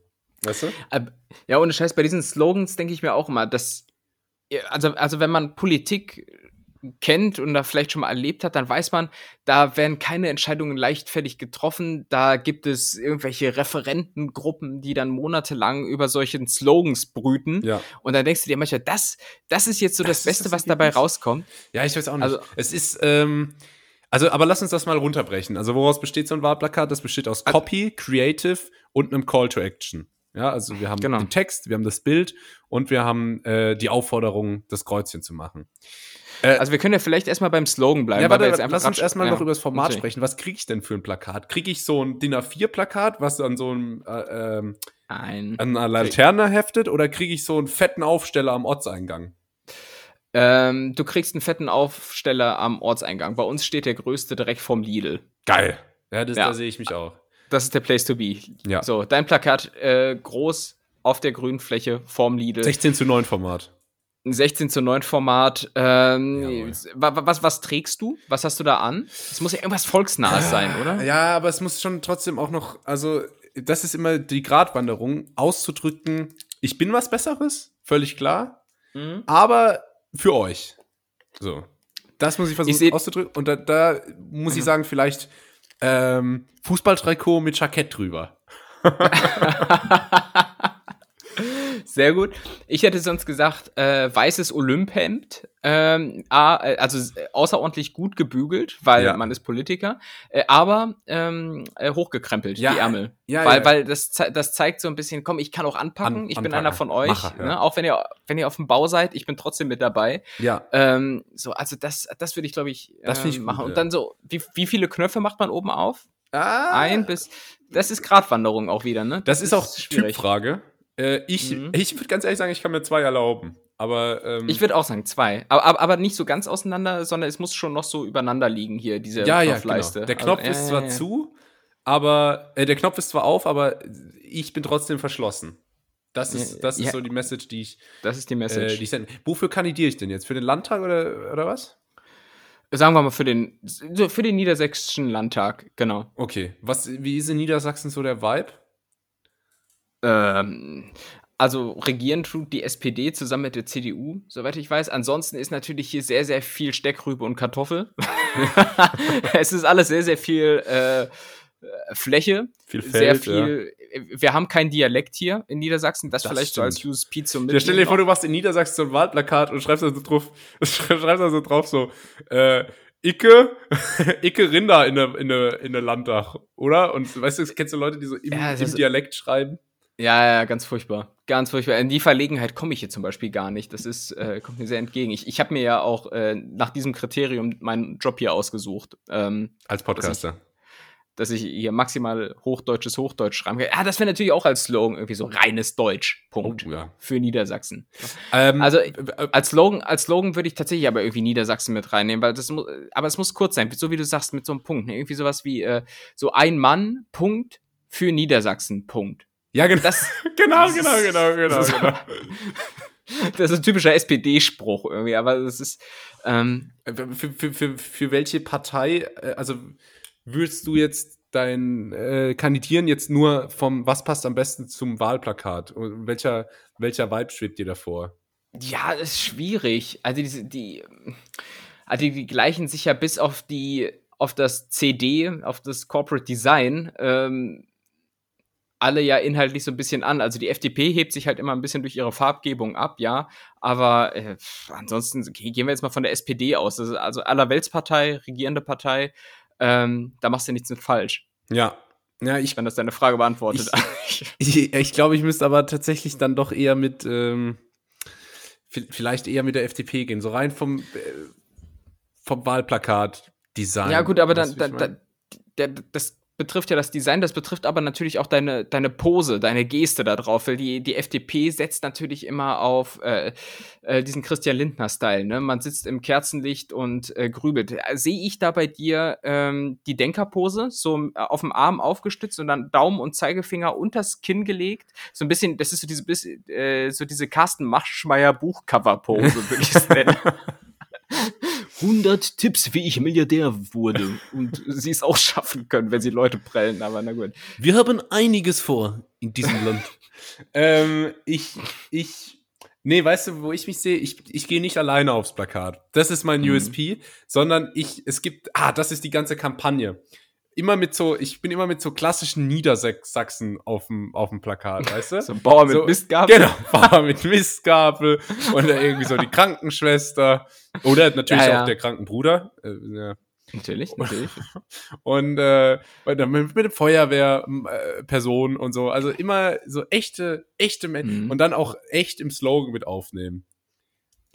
weißt du? Ja, ohne Scheiß, bei diesen Slogans denke ich mir auch immer, dass, also, also wenn man Politik kennt und da vielleicht schon mal erlebt hat, dann weiß man, da werden keine Entscheidungen leichtfertig getroffen. Da gibt es irgendwelche Referentengruppen, die dann monatelang über solchen Slogans brüten. Ja. Und dann denkst du dir manchmal, das, das ist jetzt so das, das Beste, das was dabei rauskommt. Ja, ich weiß auch nicht. Also, es ist, ähm, also, aber lass uns das mal runterbrechen. Also, woraus besteht so ein Wahlplakat? Das besteht aus Copy, Creative und einem Call to Action. Ja, also wir haben genau. den Text, wir haben das Bild und wir haben äh, die Aufforderung, das Kreuzchen zu machen. Äh, also wir können ja vielleicht erstmal beim Slogan bleiben. Ja, warte, lass uns erstmal ja, noch über das Format okay. sprechen. Was kriege ich denn für ein Plakat? Kriege ich so ein DIN A4-Plakat, was an so einem äh, ähm, ein, an einer Laterne heftet, oder kriege ich so einen fetten Aufsteller am Ortseingang? Ähm, du kriegst einen fetten Aufsteller am Ortseingang. Bei uns steht der größte direkt vorm Lidl. Geil. Ja, das, ja. da sehe ich mich auch. Das ist der Place to be. Ja. So, dein Plakat äh, groß auf der grünen Fläche vorm Lidl. 16 zu 9 Format. 16 zu 9 Format. Ähm, was, was trägst du? Was hast du da an? Es muss ja irgendwas volksnahes sein, oder? Ja, aber es muss schon trotzdem auch noch, also das ist immer die Gratwanderung, auszudrücken, ich bin was Besseres, völlig klar, mhm. aber für euch. So. Das muss ich versuchen ich auszudrücken. Und da, da muss ich sagen, vielleicht ähm, Fußballtrikot mit Jackett drüber. Sehr gut. Ich hätte sonst gesagt, äh, weißes Olymphemd, ähm, also äh, außerordentlich gut gebügelt, weil ja. man ist Politiker, äh, aber ähm, äh, hochgekrempelt, ja. die Ärmel. Ja, weil, weil das, das zeigt so ein bisschen, komm, ich kann auch anpacken, An, ich bin einer von euch, Macher, ne? auch wenn ihr, wenn ihr auf dem Bau seid, ich bin trotzdem mit dabei. Ja. Ähm, so, also das, das würde ich, glaube ich, das ähm, ich machen. Gut, Und dann so, wie, wie viele Knöpfe macht man oben auf? Ah. Ein bis, das ist Gratwanderung auch wieder, ne? Das, das ist auch schwierig. Typfrage. Äh, ich mhm. ich würde ganz ehrlich sagen, ich kann mir zwei erlauben. Aber ähm, ich würde auch sagen zwei, aber, aber, aber nicht so ganz auseinander, sondern es muss schon noch so übereinander liegen hier diese ja, Knopfleiste. Ja, genau. Der Knopf also, ist äh, zwar ja. zu, aber äh, der Knopf ist zwar auf, aber ich bin trotzdem verschlossen. Das ist, das ist so die Message, die ich. Das ist die Message. Äh, die ich Wofür kandidiere ich denn jetzt? Für den Landtag oder, oder was? Sagen wir mal für den, für den Niedersächsischen Landtag, genau. Okay. Was, wie ist in Niedersachsen so der Vibe? Ähm, also regieren tut die SPD zusammen mit der CDU, soweit ich weiß. Ansonsten ist natürlich hier sehr, sehr viel Steckrübe und Kartoffel. es ist alles sehr, sehr viel äh, Fläche. Viel Feld, sehr viel. Ja. Wir haben keinen Dialekt hier in Niedersachsen. Das, das vielleicht stimmt. so als USP zum Mitnehmen. Ja, stell dir vor, du machst in Niedersachsen so ein Wahlplakat und schreibst da so drauf, schreibst da so drauf so, äh, Icke, Icke Rinder in der, in der, in der Landtag, oder? Und weißt du, kennst du Leute, die so im, ja, im Dialekt schreiben? Ja, ja, ganz furchtbar. Ganz furchtbar. In die Verlegenheit komme ich hier zum Beispiel gar nicht. Das ist, äh, kommt mir sehr entgegen. Ich, ich habe mir ja auch äh, nach diesem Kriterium meinen Job hier ausgesucht. Ähm, als Podcaster. Dass ich, dass ich, hier maximal hochdeutsches Hochdeutsch schreiben kann. Ja, das wäre natürlich auch als Slogan irgendwie so reines Deutsch. Punkt. Oh, ja. Für Niedersachsen. Ähm, also als Slogan, als Slogan würde ich tatsächlich aber irgendwie Niedersachsen mit reinnehmen, weil das muss, aber es muss kurz sein, so wie du sagst, mit so einem Punkt. Ne? Irgendwie sowas wie äh, so ein Mann, Punkt, für Niedersachsen, Punkt. Ja, genau. Das, genau, genau, genau, genau, das genau. das ist ein typischer SPD-Spruch irgendwie, aber das ist. Ähm, für, für, für, für welche Partei, äh, also würdest du jetzt dein äh, Kandidieren jetzt nur vom, was passt am besten zum Wahlplakat? Und welcher, welcher Vibe schwebt dir davor? Ja, das ist schwierig. Also die, die, also die gleichen sich ja bis auf die, auf das CD, auf das Corporate Design, ähm, alle ja inhaltlich so ein bisschen an. Also die FDP hebt sich halt immer ein bisschen durch ihre Farbgebung ab, ja. Aber äh, ansonsten gehen wir jetzt mal von der SPD aus. also allerweltspartei, regierende Partei, ähm, da machst du nichts mit falsch. Ja. Ja, ich, Wenn das deine Frage beantwortet. Ich, ich, ich glaube, ich müsste aber tatsächlich dann doch eher mit, ähm, vielleicht eher mit der FDP gehen. So rein vom, äh, vom Wahlplakat Design. Ja, gut, aber dann, dann, dann der, das betrifft ja das Design, das betrifft aber natürlich auch deine, deine Pose, deine Geste da drauf, weil die, die FDP setzt natürlich immer auf äh, äh, diesen Christian Lindner-Style. Ne? Man sitzt im Kerzenlicht und äh, grübelt. Sehe ich da bei dir ähm, die Denkerpose, so äh, auf dem Arm aufgestützt und dann Daumen und Zeigefinger unters Kinn gelegt? So ein bisschen, das ist so diese, äh, so diese Carsten Machschmeier Buchcover-Pose, würde ich es nennen. 100 Tipps, wie ich Milliardär wurde und sie es auch schaffen können, wenn sie Leute prellen, aber na gut. Wir haben einiges vor in diesem Land. ähm, ich, ich, nee, weißt du, wo ich mich sehe? Ich, ich gehe nicht alleine aufs Plakat. Das ist mein mhm. USP, sondern ich, es gibt, ah, das ist die ganze Kampagne immer mit so, ich bin immer mit so klassischen Niedersachsen auf dem, auf dem Plakat, weißt du? So ein Bauer mit so, Mistgabel. Genau, Bauer mit Mistgabel und irgendwie so die Krankenschwester oder natürlich ja, ja. auch der Krankenbruder. Äh, ja. Natürlich, natürlich. Und äh, mit, mit Feuerwehrpersonen äh, und so. Also immer so echte, echte Menschen mhm. und dann auch echt im Slogan mit aufnehmen.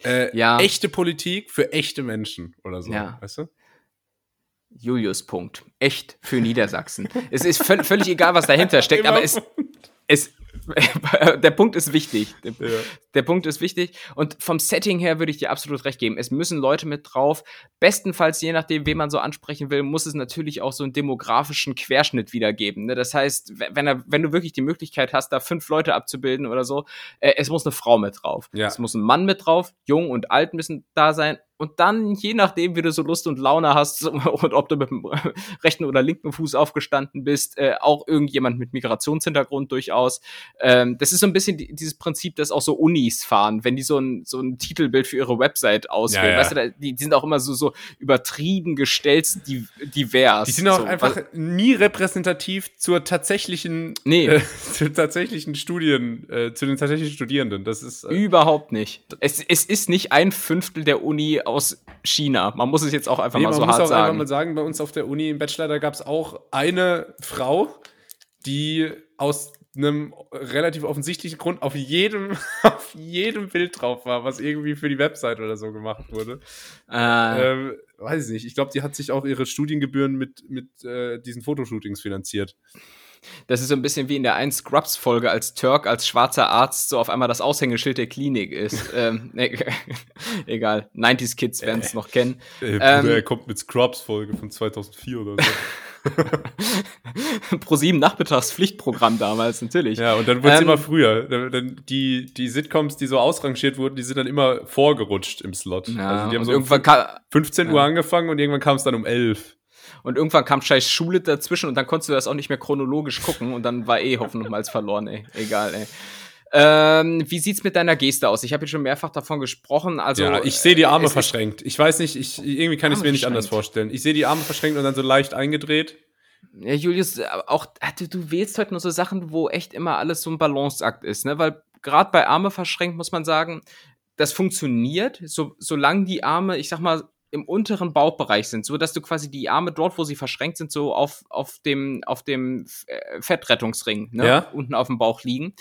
Äh, ja. Echte Politik für echte Menschen oder so, ja. weißt du? Julius Punkt. Echt für Niedersachsen. es ist völlig egal, was dahinter steckt, aber es, es, der Punkt ist wichtig. Der, ja. der, Punkt ist wichtig. Und vom Setting her würde ich dir absolut recht geben. Es müssen Leute mit drauf. Bestenfalls, je nachdem, wen man so ansprechen will, muss es natürlich auch so einen demografischen Querschnitt wiedergeben. Ne? Das heißt, wenn, er, wenn du wirklich die Möglichkeit hast, da fünf Leute abzubilden oder so, äh, es muss eine Frau mit drauf. Ja. Es muss ein Mann mit drauf. Jung und alt müssen da sein und dann, je nachdem, wie du so Lust und Laune hast und ob du mit dem rechten oder linken Fuß aufgestanden bist, äh, auch irgendjemand mit Migrationshintergrund durchaus. Ähm, das ist so ein bisschen dieses Prinzip, das auch so Unis fahren, wenn die so ein, so ein Titelbild für ihre Website auswählen. Ja, ja. Weißt du, die, die, sind auch immer so, so übertrieben gestellt, divers. Die sind auch so, einfach was, nie repräsentativ zur tatsächlichen, nee. äh, zur tatsächlichen Studien, äh, zu den tatsächlichen Studierenden. Das ist äh, überhaupt nicht. Es, es ist nicht ein Fünftel der Uni aus China. Man muss es jetzt auch einfach nee, mal so hart sagen. Man muss auch einfach mal sagen, bei uns auf der Uni im Bachelor, da gab es auch eine Frau, die aus einem relativ offensichtlichen Grund auf jedem, auf jedem Bild drauf war, was irgendwie für die Website oder so gemacht wurde. Äh. Ähm, weiß ich nicht. Ich glaube, die hat sich auch ihre Studiengebühren mit, mit äh, diesen Fotoshootings finanziert. Das ist so ein bisschen wie in der 1 Scrubs-Folge, als Turk als schwarzer Arzt so auf einmal das Aushängeschild der Klinik ist. ähm, nee, egal, 90s Kids werden es äh, noch kennen. Äh, ähm, er kommt mit Scrubs-Folge von 2004 oder so. Pro 7 Nachmittagspflichtprogramm damals, natürlich. Ja, und dann wird es ähm, immer früher. Die, die Sitcoms, die so ausrangiert wurden, die sind dann immer vorgerutscht im Slot. Ja, also die haben so irgendwann 15 Uhr ja. angefangen und irgendwann kam es dann um 11. Und irgendwann kam scheiß Schule dazwischen und dann konntest du das auch nicht mehr chronologisch gucken und dann war eh Hoffen nochmals verloren, ey. Egal, ey. Ähm, wie sieht's mit deiner Geste aus? Ich habe schon mehrfach davon gesprochen. Also, ja, ich sehe die Arme verschränkt. Ich weiß nicht, ich, irgendwie kann ich es mir nicht anders vorstellen. Ich sehe die Arme verschränkt und dann so leicht eingedreht. Ja, Julius, auch du, du wählst heute nur so Sachen, wo echt immer alles so ein Balanceakt ist, ne? Weil gerade bei Arme verschränkt muss man sagen, das funktioniert, so, solange die Arme, ich sag mal, im unteren Bauchbereich sind, so dass du quasi die Arme dort, wo sie verschränkt sind, so auf, auf dem, auf dem äh, Fettrettungsring, ne? Ja. unten auf dem Bauch liegen.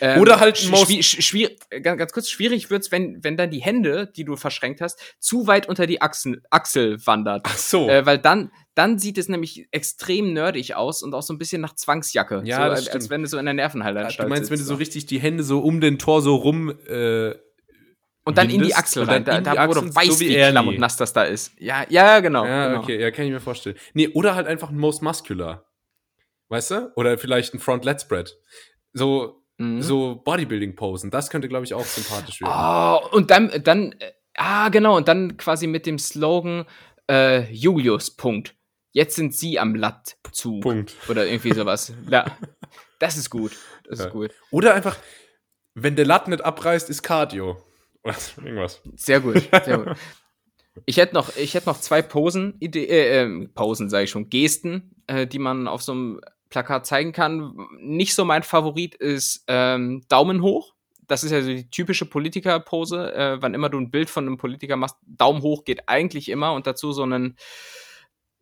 Ähm, Oder halt schwi schwierig, ganz, ganz kurz, schwierig wird's, wenn, wenn dann die Hände, die du verschränkt hast, zu weit unter die Achsel, Achsel wandert. Ach so. Äh, weil dann, dann sieht es nämlich extrem nerdig aus und auch so ein bisschen nach Zwangsjacke. Ja, so, als, als wenn du so in der Nervenheilanstalt ja, Du meinst, sitzt, wenn du so richtig die Hände so um den Torso rum äh, und dann in die Achsel rein, da, da wo du weißt, so wie, wie klamm und nass das da ist. Ja, ja, genau. Ja, genau. okay, ja, kann ich mir vorstellen. Nee, oder halt einfach ein Most Muscular. Weißt du? Oder vielleicht ein Front Let Spread. So, mhm. so Bodybuilding-Posen. Das könnte, glaube ich, auch sympathisch werden. Oh, und dann, dann, äh, ah, genau, und dann quasi mit dem Slogan äh, Julius, Punkt. jetzt sind sie am Lattzug. Punkt. Oder irgendwie sowas. Ja. Das ist gut. Das ja. ist gut. Oder einfach, wenn der Latt nicht abreißt, ist Cardio. Oder irgendwas. Sehr gut. Sehr gut. Ich hätte noch, ich hätte noch zwei Posen, Idee, äh, äh Posen sage ich schon, Gesten, äh, die man auf so einem Plakat zeigen kann. Nicht so mein Favorit ist ähm, Daumen hoch. Das ist ja so die typische Politikerpose. Äh, wann immer du ein Bild von einem Politiker machst, Daumen hoch geht eigentlich immer und dazu so einen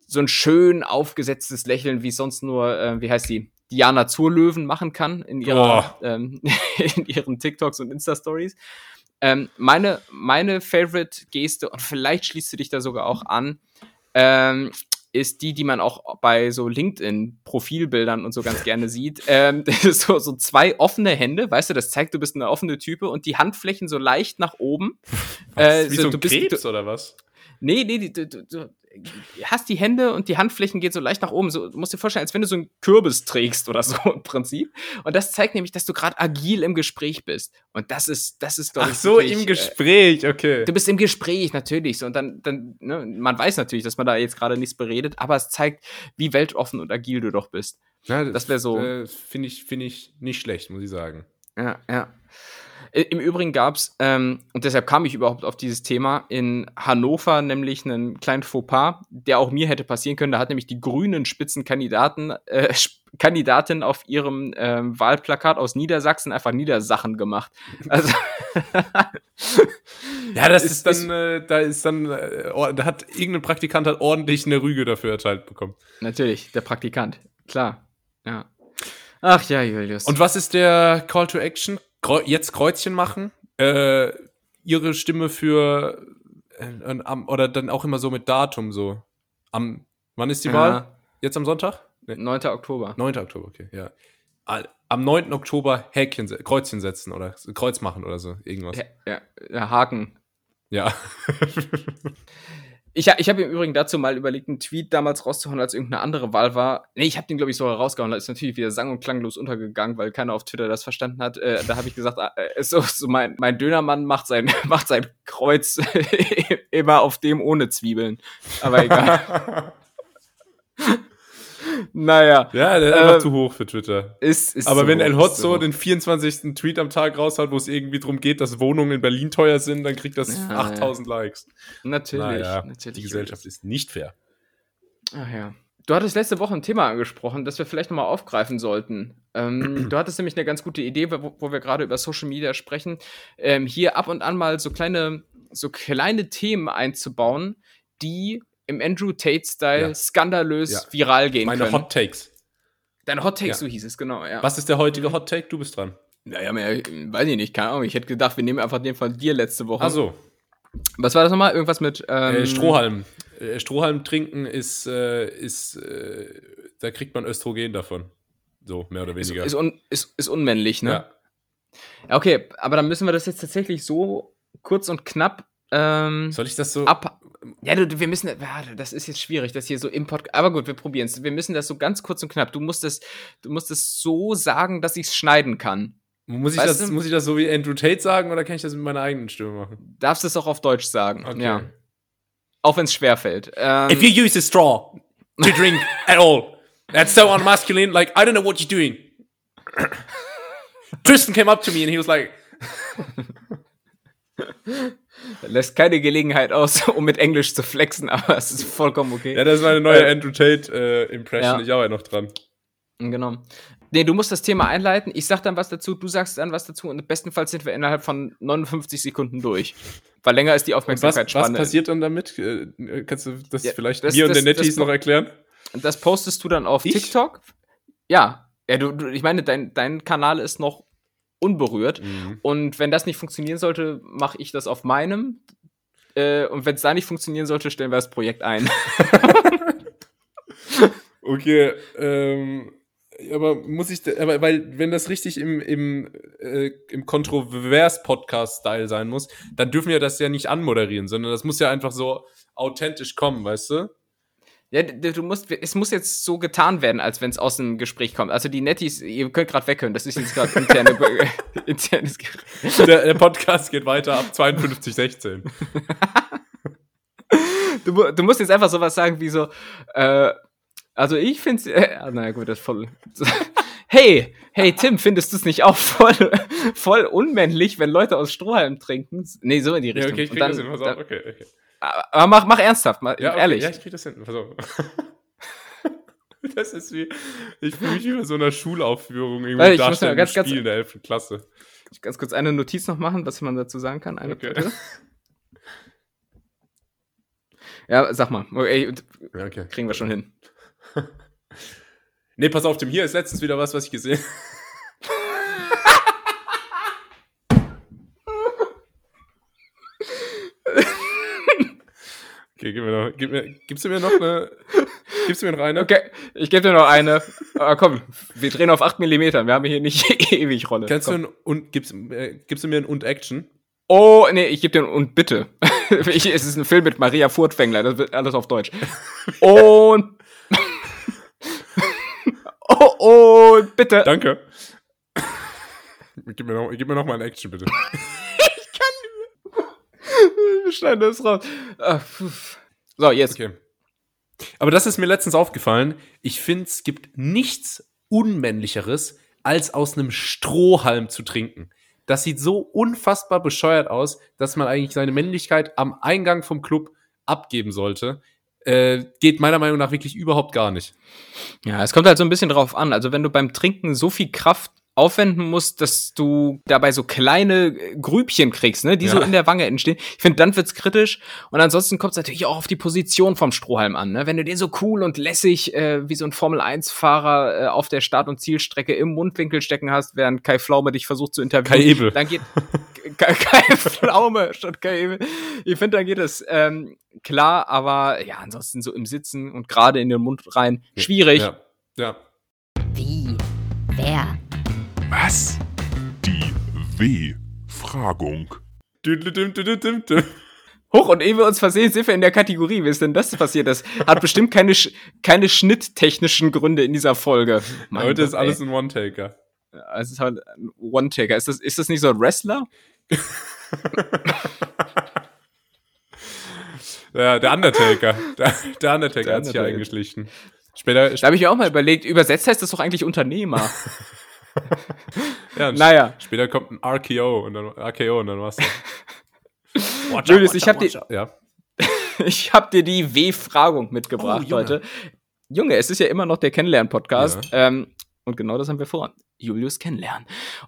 so ein schön aufgesetztes Lächeln, wie sonst nur, äh, wie heißt die, Diana Zurlöwen machen kann in, ihrer, ähm, in ihren TikToks und Insta-Stories. Ähm, meine, meine Favorite-Geste, und vielleicht schließt du dich da sogar auch an, ähm, ist die, die man auch bei so LinkedIn-Profilbildern und so ganz gerne sieht. Ähm, so, so zwei offene Hände, weißt du, das zeigt, du bist eine offene Type und die Handflächen so leicht nach oben. Was, äh, wie so, so ein Krebs du, oder was? Nee, nee, du, du, du hast die Hände und die Handflächen gehen so leicht nach oben. So, du musst dir vorstellen, als wenn du so einen Kürbis trägst oder so im Prinzip. Und das zeigt nämlich, dass du gerade agil im Gespräch bist. Und das ist, das ist, glaube ich. Ach so, wirklich, im äh, Gespräch, okay. Du bist im Gespräch, natürlich. So, und dann, dann, ne, man weiß natürlich, dass man da jetzt gerade nichts beredet, aber es zeigt, wie weltoffen und agil du doch bist. Ja, das, das wäre so. Äh, Finde ich, finde ich nicht schlecht, muss ich sagen. Ja, ja. Im Übrigen gab es, ähm, und deshalb kam ich überhaupt auf dieses Thema, in Hannover nämlich einen kleinen Fauxpas, der auch mir hätte passieren können. Da hat nämlich die grünen Spitzenkandidaten, äh, Kandidatin auf ihrem ähm, Wahlplakat aus Niedersachsen einfach Niedersachen gemacht. Also ja, das ist, ist dann, äh, da ist dann, äh, da hat irgendein Praktikant hat ordentlich eine Rüge dafür erteilt bekommen. Natürlich, der Praktikant, klar, ja. Ach ja, Julius. Und was ist der Call to Action? Jetzt Kreuzchen machen, äh, ihre Stimme für äh, oder dann auch immer so mit Datum so. Am wann ist die ja. Wahl? Jetzt am Sonntag? Nee. 9. Oktober. 9. Oktober, okay, ja. Am 9. Oktober Häkchen, Kreuzchen setzen oder Kreuz machen oder so, irgendwas. Ja, ja Haken. Ja. Ich, ich habe im Übrigen dazu mal überlegt, einen Tweet damals rauszuhauen, als irgendeine andere Wahl war. Nee, ich habe den, glaube ich, sogar rausgehauen. Da ist natürlich wieder sang- und klanglos untergegangen, weil keiner auf Twitter das verstanden hat. Äh, da habe ich gesagt, äh, so, so mein, mein Dönermann macht sein, macht sein Kreuz immer auf dem ohne Zwiebeln. Aber egal. naja. Ja, der ist äh, einfach zu hoch für Twitter. Ist, ist Aber wenn El Hotzo den 24. Tweet am Tag raushaut, wo es irgendwie darum geht, dass Wohnungen in Berlin teuer sind, dann kriegt das ja, 8000 ja. Likes. Natürlich, naja, natürlich. Die Gesellschaft ist nicht fair. Ach ja. Du hattest letzte Woche ein Thema angesprochen, das wir vielleicht nochmal aufgreifen sollten. Ähm, du hattest nämlich eine ganz gute Idee, wo, wo wir gerade über Social Media sprechen, ähm, hier ab und an mal so kleine, so kleine Themen einzubauen, die im Andrew Tate-Style ja. skandalös ja. viral gehen Meine können. Meine Hot Takes. Deine Hot Takes, ja. so hieß es, genau, ja. Was ist der heutige Hot Take? Du bist dran. Naja, mehr, weiß ich nicht, keine Ahnung. Ich hätte gedacht, wir nehmen einfach den von dir letzte Woche. Ach so. Was war das nochmal? Irgendwas mit ähm äh, Strohhalm. Äh, Strohhalm trinken ist, äh, ist äh, da kriegt man Östrogen davon. So, mehr oder weniger. Ist, ist, un, ist, ist unmännlich, ne? Ja. Okay, aber dann müssen wir das jetzt tatsächlich so kurz und knapp ähm, Soll ich das so ab ja, du, wir müssen, warte, das ist jetzt schwierig, das hier so im Podcast, aber gut, wir probieren es. Wir müssen das so ganz kurz und knapp. Du musst es, du musst es so sagen, dass ich es schneiden kann. Muss ich, das, muss ich das so wie Andrew Tate sagen oder kann ich das mit meiner eigenen Stimme machen? Darfst du es auch auf Deutsch sagen, okay. ja. Auch wenn es schwerfällt. Ähm, If you use a straw to drink at all, that's so unmasculine, like, I don't know what you're doing. Tristan came up to me and he was like... Lässt keine Gelegenheit aus, um mit Englisch zu flexen, aber es ist vollkommen okay. Ja, das ist meine neue äh, Andrew Tate-Impression. Äh, ich arbeite noch dran. Genau. Nee, du musst das Thema einleiten. Ich sag dann was dazu, du sagst dann was dazu und bestenfalls sind wir innerhalb von 59 Sekunden durch. Weil länger ist die Aufmerksamkeitsspanne. Was, was passiert dann damit? Äh, kannst du das ja, vielleicht das, mir das, und den Netties noch erklären? Das postest du dann auf ich? TikTok. Ja. Ja, du, du, ich meine, dein, dein Kanal ist noch unberührt. Mhm. Und wenn das nicht funktionieren sollte, mache ich das auf meinem. Äh, und wenn es da nicht funktionieren sollte, stellen wir das Projekt ein. okay, ähm, aber muss ich, aber weil, wenn das richtig im, im, äh, im Kontrovers-Podcast-Style sein muss, dann dürfen wir das ja nicht anmoderieren, sondern das muss ja einfach so authentisch kommen, weißt du? Ja, du musst, es muss jetzt so getan werden, als wenn es aus dem Gespräch kommt. Also die Netties, ihr könnt gerade weghören, das ist jetzt gerade interne, internes der, der, Podcast geht weiter ab 52,16. du, du musst jetzt einfach sowas sagen wie so, äh, also ich finde äh, ah, naja gut, das ist voll. hey, hey Tim, findest du es nicht auch voll, voll unmännlich, wenn Leute aus Strohhalm trinken? Nee, so in die Richtung. Ja, okay, ich krieg dann, das hin, pass auf, okay, okay. Aber mach, mach ernsthaft, mal, ja, okay, ehrlich. Ja, ich krieg das hin, pass auf. Das ist wie, ich fühle mich wie bei so einer Schulaufführung irgendwie ich muss ja ganz, Spiel ganz, in der 11. Klasse. Ich ganz kurz eine Notiz noch machen, was man dazu sagen kann. Eine okay. Ja, sag mal. Okay, okay. Kriegen wir schon hin. nee, pass auf, Tim, hier ist letztens wieder was, was ich gesehen Okay, gib mir noch, gib mir, gibst du mir noch eine, gibst du mir noch eine? Okay, ich gebe dir noch eine. Aber komm, wir drehen auf 8 mm, wir haben hier nicht ewig Rolle. Kennst komm. du ein, und, gibst, äh, gibst du mir ein und Action? Oh, nee, ich gebe dir ein und bitte. ich, es ist ein Film mit Maria Furtwängler, das wird alles auf Deutsch. Und Oh, und bitte. Danke. Gib mir noch, gib mir noch mal ein Action, bitte. ich kann nicht mehr. Wir schneiden das raus. Ah, so, jetzt. Okay. Aber das ist mir letztens aufgefallen. Ich finde, es gibt nichts Unmännlicheres, als aus einem Strohhalm zu trinken. Das sieht so unfassbar bescheuert aus, dass man eigentlich seine Männlichkeit am Eingang vom Club abgeben sollte äh, geht meiner Meinung nach wirklich überhaupt gar nicht. Ja, es kommt halt so ein bisschen drauf an. Also wenn du beim Trinken so viel Kraft aufwenden musst, dass du dabei so kleine äh, Grübchen kriegst, ne, die ja. so in der Wange entstehen. Ich finde, dann wird's kritisch. Und ansonsten kommt es natürlich auch auf die Position vom Strohhalm an. Ne? Wenn du den so cool und lässig äh, wie so ein Formel-1-Fahrer äh, auf der Start- und Zielstrecke im Mundwinkel stecken hast, während Kai Pflaume dich versucht zu interviewen, Kai Ebel. dann geht Kai, Kai Pflaume statt Kai Ebel. Ich finde, dann geht es ähm, klar, aber ja, ansonsten so im Sitzen und gerade in den Mund rein schwierig. Ja. ja. Wie? Wer? Was? Die W-Fragung. Hoch und ehe wir uns versehen, sind wir in der Kategorie. Wie ist denn das passiert? Das hat bestimmt keine, keine schnitttechnischen Gründe in dieser Folge. Mein Heute Gott, ist alles ey. ein One-Taker. Es ist halt ein One-Taker. Ist das, ist das nicht so ein Wrestler? ja, der Undertaker. Der, der Undertaker der hat sich ja eingeschlichen. Später, da habe ich mir auch mal überlegt, übersetzt heißt das doch eigentlich Unternehmer. ja, naja. Später kommt ein RKO und dann, RKO und dann war's watch Julius, ich habe dir, ja. ich hab dir die W-Fragung mitgebracht oh, heute. Junge, es ist ja immer noch der Kennenlernen-Podcast. Ja. Ähm, und genau das haben wir vor. Julius kennenlernen.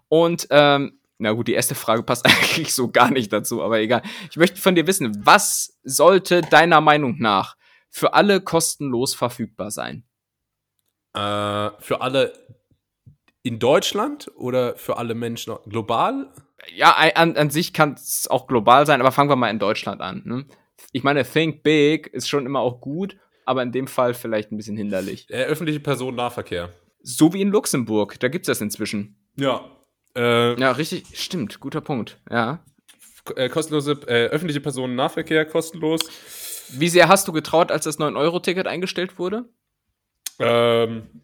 Und ähm, na gut, die erste Frage passt eigentlich so gar nicht dazu, aber egal. Ich möchte von dir wissen, was sollte deiner Meinung nach für alle kostenlos verfügbar sein? Äh, für alle in Deutschland oder für alle Menschen global? Ja, an, an sich kann es auch global sein, aber fangen wir mal in Deutschland an. Ne? Ich meine, Think Big ist schon immer auch gut, aber in dem Fall vielleicht ein bisschen hinderlich. Der öffentliche Personennahverkehr. So wie in Luxemburg, da gibt es das inzwischen. Ja. Äh, ja, richtig, stimmt, guter Punkt, ja. Äh, kostenlose, äh, öffentliche Personennahverkehr kostenlos. Wie sehr hast du getraut, als das 9-Euro-Ticket eingestellt wurde? Ähm,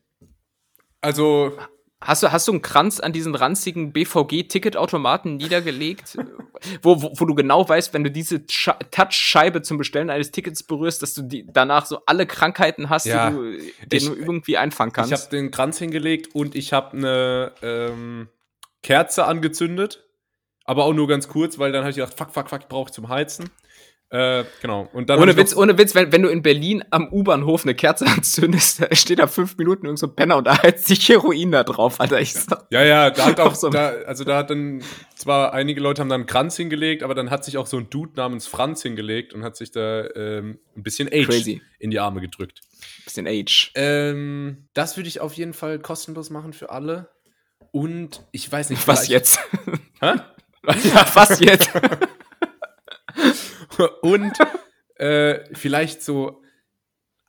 also Hast du, hast du einen Kranz an diesen ranzigen BVG-Ticketautomaten niedergelegt, wo, wo, wo, du genau weißt, wenn du diese Touchscheibe zum Bestellen eines Tickets berührst, dass du die, danach so alle Krankheiten hast, ja, die du, die ich, du irgendwie einfangen kannst? Ich habe den Kranz hingelegt und ich habe eine ähm, Kerze angezündet, aber auch nur ganz kurz, weil dann habe ich gedacht, fuck, fuck, fuck, brauche ich zum Heizen. Äh, genau. Und dann ohne Witz, ohne Witz, wenn, wenn du in Berlin am U-Bahnhof eine Kerze anzündest, da steht da fünf Minuten irgend so ein Penner und da heizt sich Heroin da drauf, Alter. Ich sag, ja, ja, da hat auch, so da, also da hat dann, zwar einige Leute haben da einen Kranz hingelegt, aber dann hat sich auch so ein Dude namens Franz hingelegt und hat sich da ähm, ein bisschen Age Crazy. in die Arme gedrückt. Bisschen Age. Ähm, das würde ich auf jeden Fall kostenlos machen für alle. Und ich weiß nicht, was jetzt? Hä? ja, was jetzt? Und äh, vielleicht so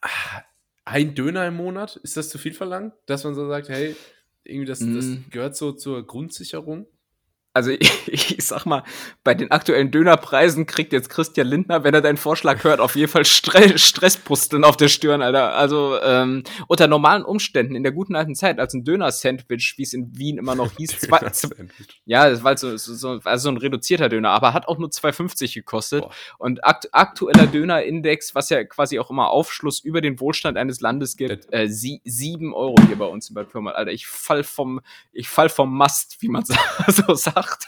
ah, ein Döner im Monat. Ist das zu viel verlangt? Dass man so sagt, hey, irgendwie das, mm. das gehört so zur Grundsicherung? Also ich, ich, sag mal, bei den aktuellen Dönerpreisen kriegt jetzt Christian Lindner, wenn er deinen Vorschlag hört, auf jeden Fall Stre Stresspusteln auf der Stirn, Alter. Also ähm, unter normalen Umständen, in der guten alten Zeit, als ein Döner-Sandwich, wie es in Wien immer noch hieß, zwei, ja, das war so, so, so, also so ein reduzierter Döner, aber hat auch nur 2,50 gekostet. Boah. Und akt aktueller Döner-Index, was ja quasi auch immer Aufschluss über den Wohlstand eines Landes gibt, äh, sie, sieben Euro hier bei uns in Bad Pyrmont, Alter. Ich fall vom, ich fall vom Mast, wie man so sagt gesagt.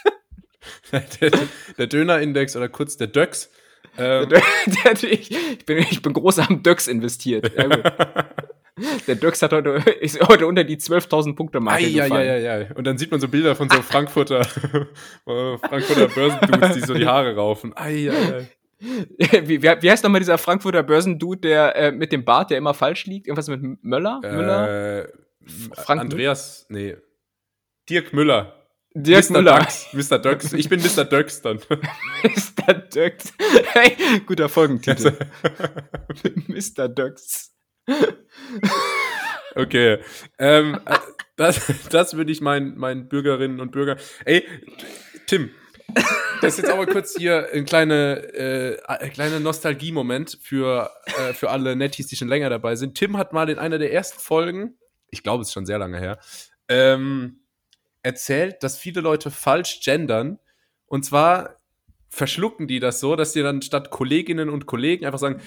der, der Dönerindex oder kurz der Döx. Ähm. Der, ich, ich, bin, ich bin groß am Döx investiert. Der Döx hat heute, ist heute unter die 12.000 Punkte Marke ja, ja, ja, ja. Und dann sieht man so Bilder von so Frankfurter, Frankfurter Börsendudes, die so die Haare raufen. Ai, ai, ai. Wie, wie, wie heißt nochmal dieser Frankfurter Börsendude, der äh, mit dem Bart, der immer falsch liegt? Irgendwas mit Möller? Äh, Müller? Frank Andreas, nee. Dirk Müller. Dirk Mr. Müller. Dux, Mr. Dux. Ich bin Mr. Dux dann. Mr. Dux. Hey, guter Folgentitel. Mr. Dux. Okay. Ähm, äh, das, das würde ich meinen, meinen Bürgerinnen und Bürgern. Ey, Tim, das ist jetzt aber kurz hier ein kleiner äh, ein kleiner Nostalgie-Moment für, äh, für alle Netties, die schon länger dabei sind. Tim hat mal in einer der ersten Folgen, ich glaube, es ist schon sehr lange her, ähm, erzählt, dass viele Leute falsch gendern. Und zwar verschlucken die das so, dass die dann statt Kolleginnen und Kollegen einfach sagen,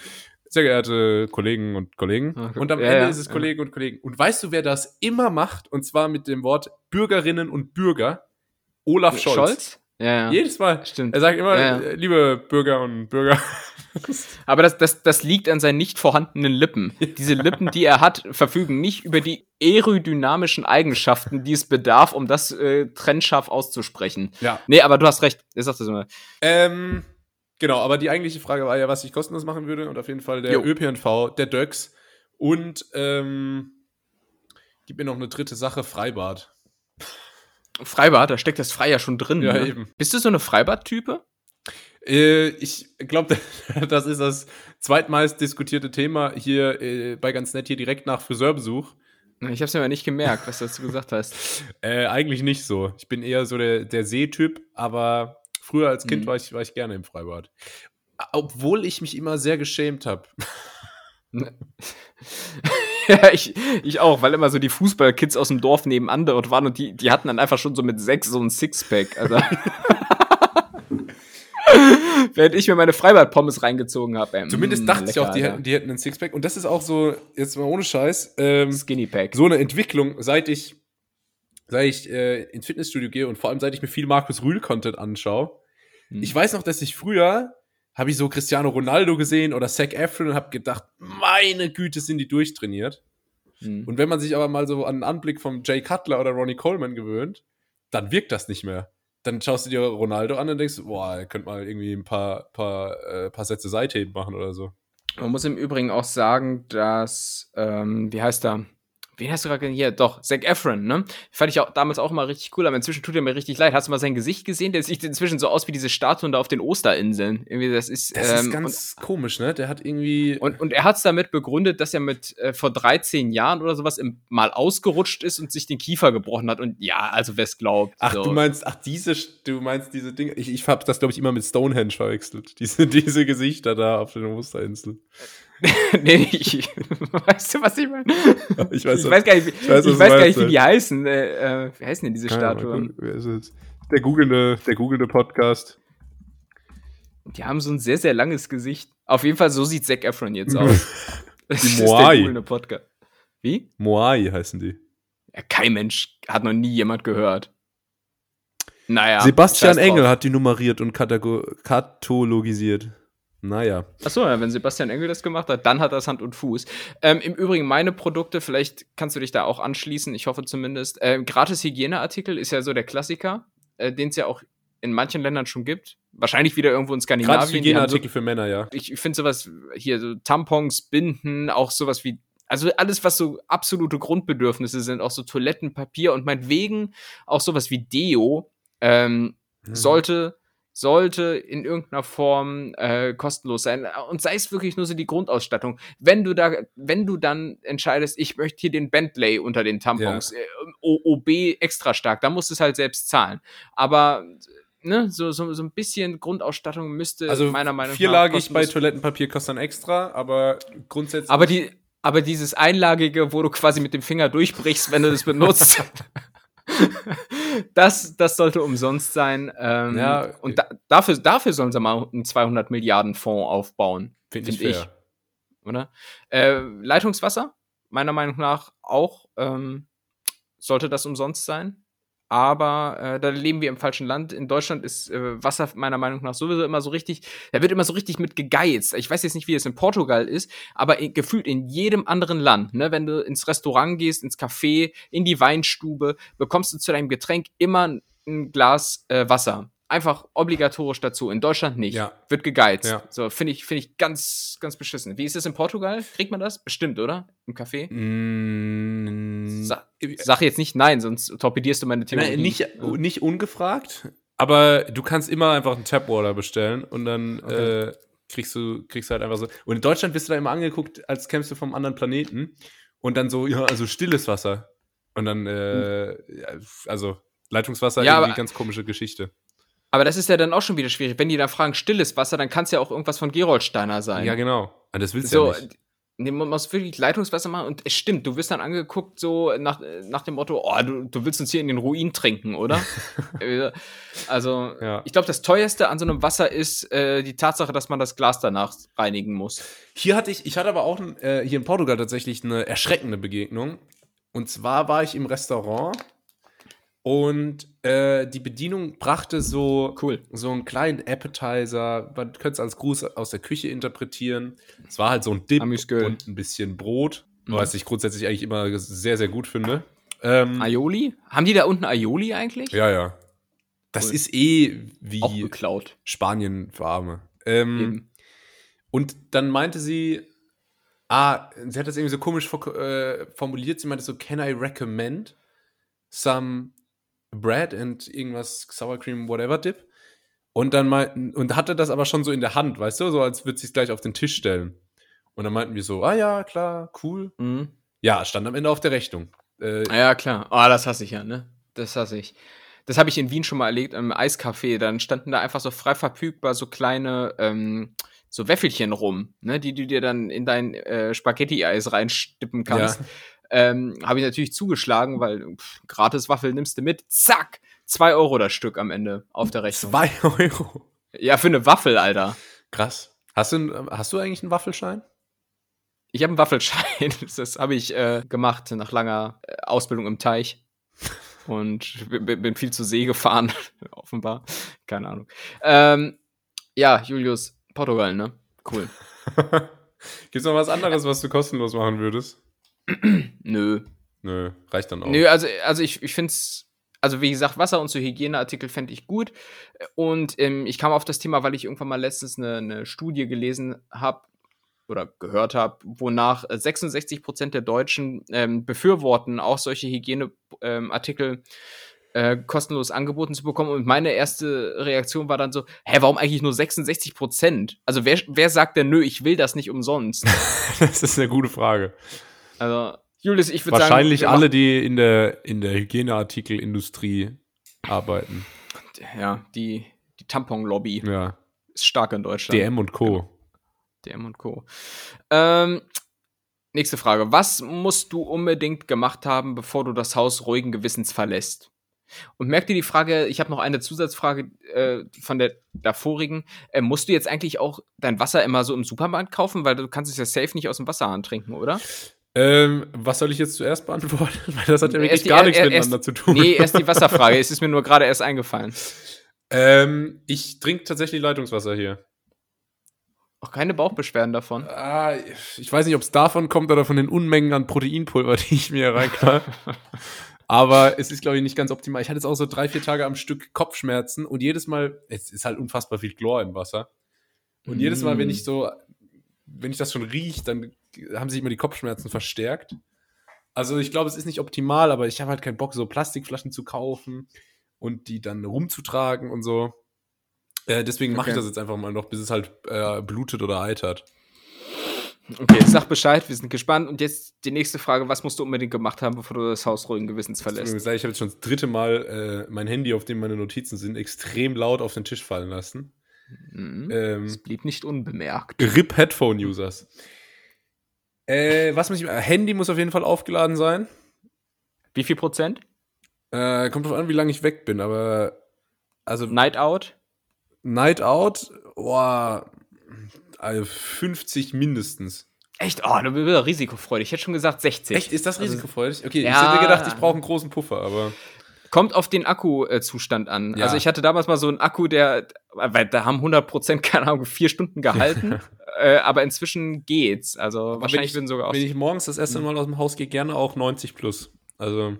sehr geehrte Kollegen und Kollegen. Okay. Und am ja, Ende ja, ist es ja. Kollegen und Kollegen. Und weißt du, wer das immer macht? Und zwar mit dem Wort Bürgerinnen und Bürger? Olaf Scholz. Scholz? Ja, ja. Jedes Mal. Stimmt. Er sagt immer, ja, ja. liebe Bürger und Bürger. Aber das, das, das liegt an seinen nicht vorhandenen Lippen. Diese Lippen, die er hat, verfügen nicht über die aerodynamischen Eigenschaften, die es bedarf, um das äh, trennscharf auszusprechen. Ja. Nee, aber du hast recht. Ich sag das immer. Ähm, genau, aber die eigentliche Frage war ja, was ich kostenlos machen würde. Und auf jeden Fall der jo. ÖPNV, der Döx und ähm, gib mir noch eine dritte Sache, Freibad. Freibad, da steckt das Frei ja schon drin. Ja, ne? eben. Bist du so eine Freibad-Type? Äh, ich glaube, das ist das zweitmeist diskutierte Thema hier äh, bei ganz nett hier direkt nach Friseurbesuch. Ich habe es mir aber nicht gemerkt, was du dazu gesagt hast. Äh, eigentlich nicht so. Ich bin eher so der, der Seetyp, aber früher als Kind mhm. war, ich, war ich gerne im Freibad. Obwohl ich mich immer sehr geschämt habe. ja, ich, ich auch, weil immer so die Fußballkids aus dem Dorf nebenan dort waren und die, die hatten dann einfach schon so mit sechs so ein Sixpack. Also. Während ich mir meine Freibad-Pommes reingezogen habe. Ähm, Zumindest dachte lecker, ich auch, die, hätten, die hätten einen Sixpack. Und das ist auch so, jetzt mal ohne Scheiß, ähm, Skinny Pack. So eine Entwicklung, seit ich, seit ich äh, ins Fitnessstudio gehe und vor allem seit ich mir viel Markus Rühl-Content anschaue. Hm. Ich weiß noch, dass ich früher habe ich so Cristiano Ronaldo gesehen oder Zac Efron und habe gedacht, meine Güte, sind die durchtrainiert. Mhm. Und wenn man sich aber mal so an den Anblick von Jay Cutler oder Ronnie Coleman gewöhnt, dann wirkt das nicht mehr. Dann schaust du dir Ronaldo an und denkst, boah, er könnte mal irgendwie ein paar, paar, äh, paar Sätze Seitheben machen oder so. Man muss im Übrigen auch sagen, dass, ähm, wie heißt er? Wen hast du gerade hier? Doch, Zac Efron, ne? Fand ich auch damals auch mal richtig cool, aber inzwischen tut er mir richtig leid. Hast du mal sein Gesicht gesehen? Der sieht inzwischen so aus wie diese Statuen da auf den Osterinseln. Irgendwie, das ist. Das ähm, ist ganz und, komisch, ne? Der hat irgendwie. Und, und er hat es damit begründet, dass er mit äh, vor 13 Jahren oder sowas im, mal ausgerutscht ist und sich den Kiefer gebrochen hat. Und ja, also wer es glaubt. Ach, so. du meinst, ach, diese, du meinst diese Dinge. Ich, ich hab das, glaube ich, immer mit Stonehenge verwechselt. Diese, diese Gesichter da auf den Osterinseln. nee, ich, weißt du, was ich meine? Ich weiß, ich weiß gar nicht, ich weiß, ich weiß gar nicht wie die heißen. Äh, äh, wie heißen denn diese Statuen? Der googelnde, der googelnde Podcast. Die haben so ein sehr, sehr langes Gesicht. Auf jeden Fall, so sieht Zac Efron jetzt aus. Das die Moai. der Podcast. Wie? Moai heißen die. Ja, kein Mensch hat noch nie jemand gehört. Naja. Sebastian Engel hat die nummeriert und kathologisiert. Naja. Achso, ja, wenn Sebastian Engel das gemacht hat, dann hat das Hand und Fuß. Ähm, Im Übrigen, meine Produkte, vielleicht kannst du dich da auch anschließen, ich hoffe zumindest. Ähm, gratis Hygieneartikel ist ja so der Klassiker, äh, den es ja auch in manchen Ländern schon gibt. Wahrscheinlich wieder irgendwo in Skandinavien. Gratis Hygieneartikel so, für Männer, ja. Ich, finde sowas hier, so Tampons, Binden, auch sowas wie also alles, was so absolute Grundbedürfnisse sind, auch so Toilettenpapier und meinetwegen auch sowas wie Deo, ähm, hm. sollte sollte in irgendeiner Form äh, kostenlos sein. Und sei es wirklich nur so die Grundausstattung. Wenn du da, wenn du dann entscheidest, ich möchte hier den Bentley unter den Tampons, ja. äh, OOB extra stark. Da musst du es halt selbst zahlen. Aber ne, so, so, so ein bisschen Grundausstattung müsste Also meiner Meinung nach. vierlagig bei Toilettenpapier kostet dann extra, aber grundsätzlich. Aber die, aber dieses Einlagige, wo du quasi mit dem Finger durchbrichst, wenn du das benutzt, das, das sollte umsonst sein. Ähm, Ja. und da, dafür, dafür sollen sie mal einen 200 Milliarden Fonds aufbauen, finde ich find ich. fair. oder? Äh, Leitungswasser, meiner Meinung nach auch, ähm, sollte das umsonst sein. Aber äh, da leben wir im falschen Land. In Deutschland ist äh, Wasser meiner Meinung nach sowieso immer so richtig, da wird immer so richtig mit gegeizt. Ich weiß jetzt nicht, wie es in Portugal ist, aber in, gefühlt in jedem anderen Land, ne, wenn du ins Restaurant gehst, ins Café, in die Weinstube, bekommst du zu deinem Getränk immer ein Glas äh, Wasser. Einfach obligatorisch dazu. In Deutschland nicht. Ja. Wird gegeizt. Ja. So, finde ich, finde ich ganz, ganz beschissen. Wie ist es in Portugal? Kriegt man das? Bestimmt, oder? Im Café? Mm, Sa sag jetzt nicht nein, sonst torpedierst du meine Theorie. Nein, nicht, nicht ungefragt, aber du kannst immer einfach einen Tapwater bestellen und dann Okay. äh, kriegst du kriegst halt einfach so. Und in Deutschland wirst du da immer angeguckt, als kämst du vom anderen Planeten und dann so, ja, also stilles Wasser. Und dann, äh, ja, also Leitungswasser, Ja, irgendwie aber- ganz komische Geschichte. Aber das ist ja dann auch schon wieder schwierig. Wenn die da fragen, stilles Wasser, dann kann es ja auch irgendwas von Gerolsteiner sein. Ja, genau. Und das willst du so, ja nicht. nee, man muss wirklich Leitungswasser machen und es stimmt, du wirst dann angeguckt so nach, nach dem Motto, oh, du, du willst uns hier in den Ruin trinken, oder? Äh, also, Ja. ich glaube, das teuerste an so einem Wasser ist äh, die Tatsache, dass man das Glas danach reinigen muss. Hier hatte ich, ich hatte aber auch äh, hier in Portugal tatsächlich eine erschreckende Begegnung. Und zwar war ich im Restaurant und äh, die Bedienung brachte so, Cool. so einen kleinen Appetizer. Man könnte es als Gruß aus der Küche interpretieren. Es war halt so ein Dip und ein bisschen Brot, Mhm. was ich grundsätzlich eigentlich immer sehr, sehr gut finde. Ähm, Aioli? Haben die da unten Aioli eigentlich? ja, ja. Das Cool. ist eh wie. Spanien für Arme. Ähm. Und dann meinte sie, ah, sie hat das irgendwie so komisch äh, formuliert. Sie meinte so, can I recommend some bread and irgendwas Sour Cream, whatever dip? Und dann meinten, und hatte das aber schon so in der Hand, weißt du, so als würde sie es gleich auf den Tisch stellen. Und dann meinten wir so, ah ja, klar, cool. Mhm. Ja, stand am Ende auf der Rechnung. Äh, Ja, klar. Oh, das hasse ich ja, ne? Das hasse ich. Das habe ich in Wien schon mal erlebt, im Eiscafé. Dann standen da einfach so frei verfügbar so kleine, ähm, so Wäffelchen rum, ne? Die du dir dann in dein äh, Spaghetti-Eis reinstippen kannst. Ähm, habe ich natürlich zugeschlagen, weil pff, gratis Waffel nimmst du mit. Zack! Zwei Euro das Stück am Ende auf der Rechnung. zwei Euro. Ja, für eine Waffel, Alter. Krass. Hast du, hast du eigentlich einen Waffelschein? Ich habe einen Waffelschein. Das habe ich äh, gemacht nach langer äh, Ausbildung im Teich. Und bin viel zur See gefahren, offenbar. Keine Ahnung. Ähm, ja, Julius, Portugal, ne? Cool. Gibt's noch was anderes, was du kostenlos machen würdest? Nö. Nö, reicht dann auch. Nö, also, also ich, ich finde es, also wie gesagt, Wasser und so Hygieneartikel fände ich gut. Und ähm, ich kam auf das Thema, weil ich irgendwann mal letztens eine, eine Studie gelesen habe oder gehört habe, wonach äh, 66 Prozent der Deutschen ähm, befürworten, auch solche Hygieneartikel äh, kostenlos angeboten zu bekommen. Und meine erste Reaktion war dann so, hä, warum eigentlich nur 66 Prozent? Also wer, wer sagt denn, nö, ich will das nicht umsonst? Das ist eine gute Frage. Also, Julius, ich würde sagen. Wahrscheinlich alle, die in der, in der Hygieneartikelindustrie arbeiten. Ja, die, die Tampon-Lobby Ja. ist stark in Deutschland. DM und Co. DM und Co. Ähm, nächste Frage. Was musst du unbedingt gemacht haben, bevor du das Haus ruhigen Gewissens verlässt? Und merkt ihr die Frage, ich habe noch eine Zusatzfrage äh, von der davorigen. Äh, musst du jetzt eigentlich auch dein Wasser immer so im Supermarkt kaufen? Weil du kannst es ja safe nicht aus dem Wasserhahn trinken, oder? Ähm, was soll ich jetzt zuerst beantworten? Weil das hat ja wirklich die- gar nichts er- miteinander zu tun. Nee, erst die Wasserfrage. es ist mir nur gerade erst eingefallen. Ähm, ich trinke tatsächlich Leitungswasser hier. Auch keine Bauchbeschwerden davon. Ah, ich weiß nicht, ob es davon kommt oder von den Unmengen an Proteinpulver, die ich mir reinknall. Aber es ist, glaube ich, nicht ganz optimal. Ich hatte jetzt auch so drei, vier Tage am Stück Kopfschmerzen und jedes Mal, es ist halt unfassbar viel Chlor im Wasser. Und jedes Mal, wenn Mm. ich so, wenn ich das schon rieche, dann haben sich immer die Kopfschmerzen verstärkt. Also ich glaube, es ist nicht optimal, aber ich habe halt keinen Bock, so Plastikflaschen zu kaufen und die dann rumzutragen und so. Äh, deswegen mache ich das jetzt einfach mal noch, bis es halt äh, blutet oder eitert. Okay, sag Bescheid, wir sind gespannt. Und jetzt die nächste Frage: Was musst du unbedingt gemacht haben, bevor du das Haus ruhigen Gewissens verlässt? Ich habe jetzt schon das dritte Mal äh, mein Handy, auf dem meine Notizen sind, extrem laut auf den Tisch fallen lassen. Mhm. Ähm, es blieb nicht unbemerkt. RIP Headphone-Users. Äh, was muss ich. Handy muss auf jeden Fall aufgeladen sein. Wie viel Prozent? Äh, kommt drauf an, wie lange ich weg bin, aber. Also. Night Out? Night Out, boah, also 50 mindestens. Echt? Oh, du bist risikofreudig. Ich hätte schon gesagt 60. Echt? Ist das also, risikofreudig? Okay, ja. ich hätte gedacht, ich brauche einen großen Puffer, aber. Kommt auf den Akkuzustand an. Ja. Also ich hatte damals mal so einen Akku, der, weil da haben 100% keine Ahnung, vier Stunden gehalten. äh, aber inzwischen geht's. Also aber wahrscheinlich würden sogar auch. Wenn ich morgens das erste Mal aus dem Haus gehe, gerne auch 90 plus. Also.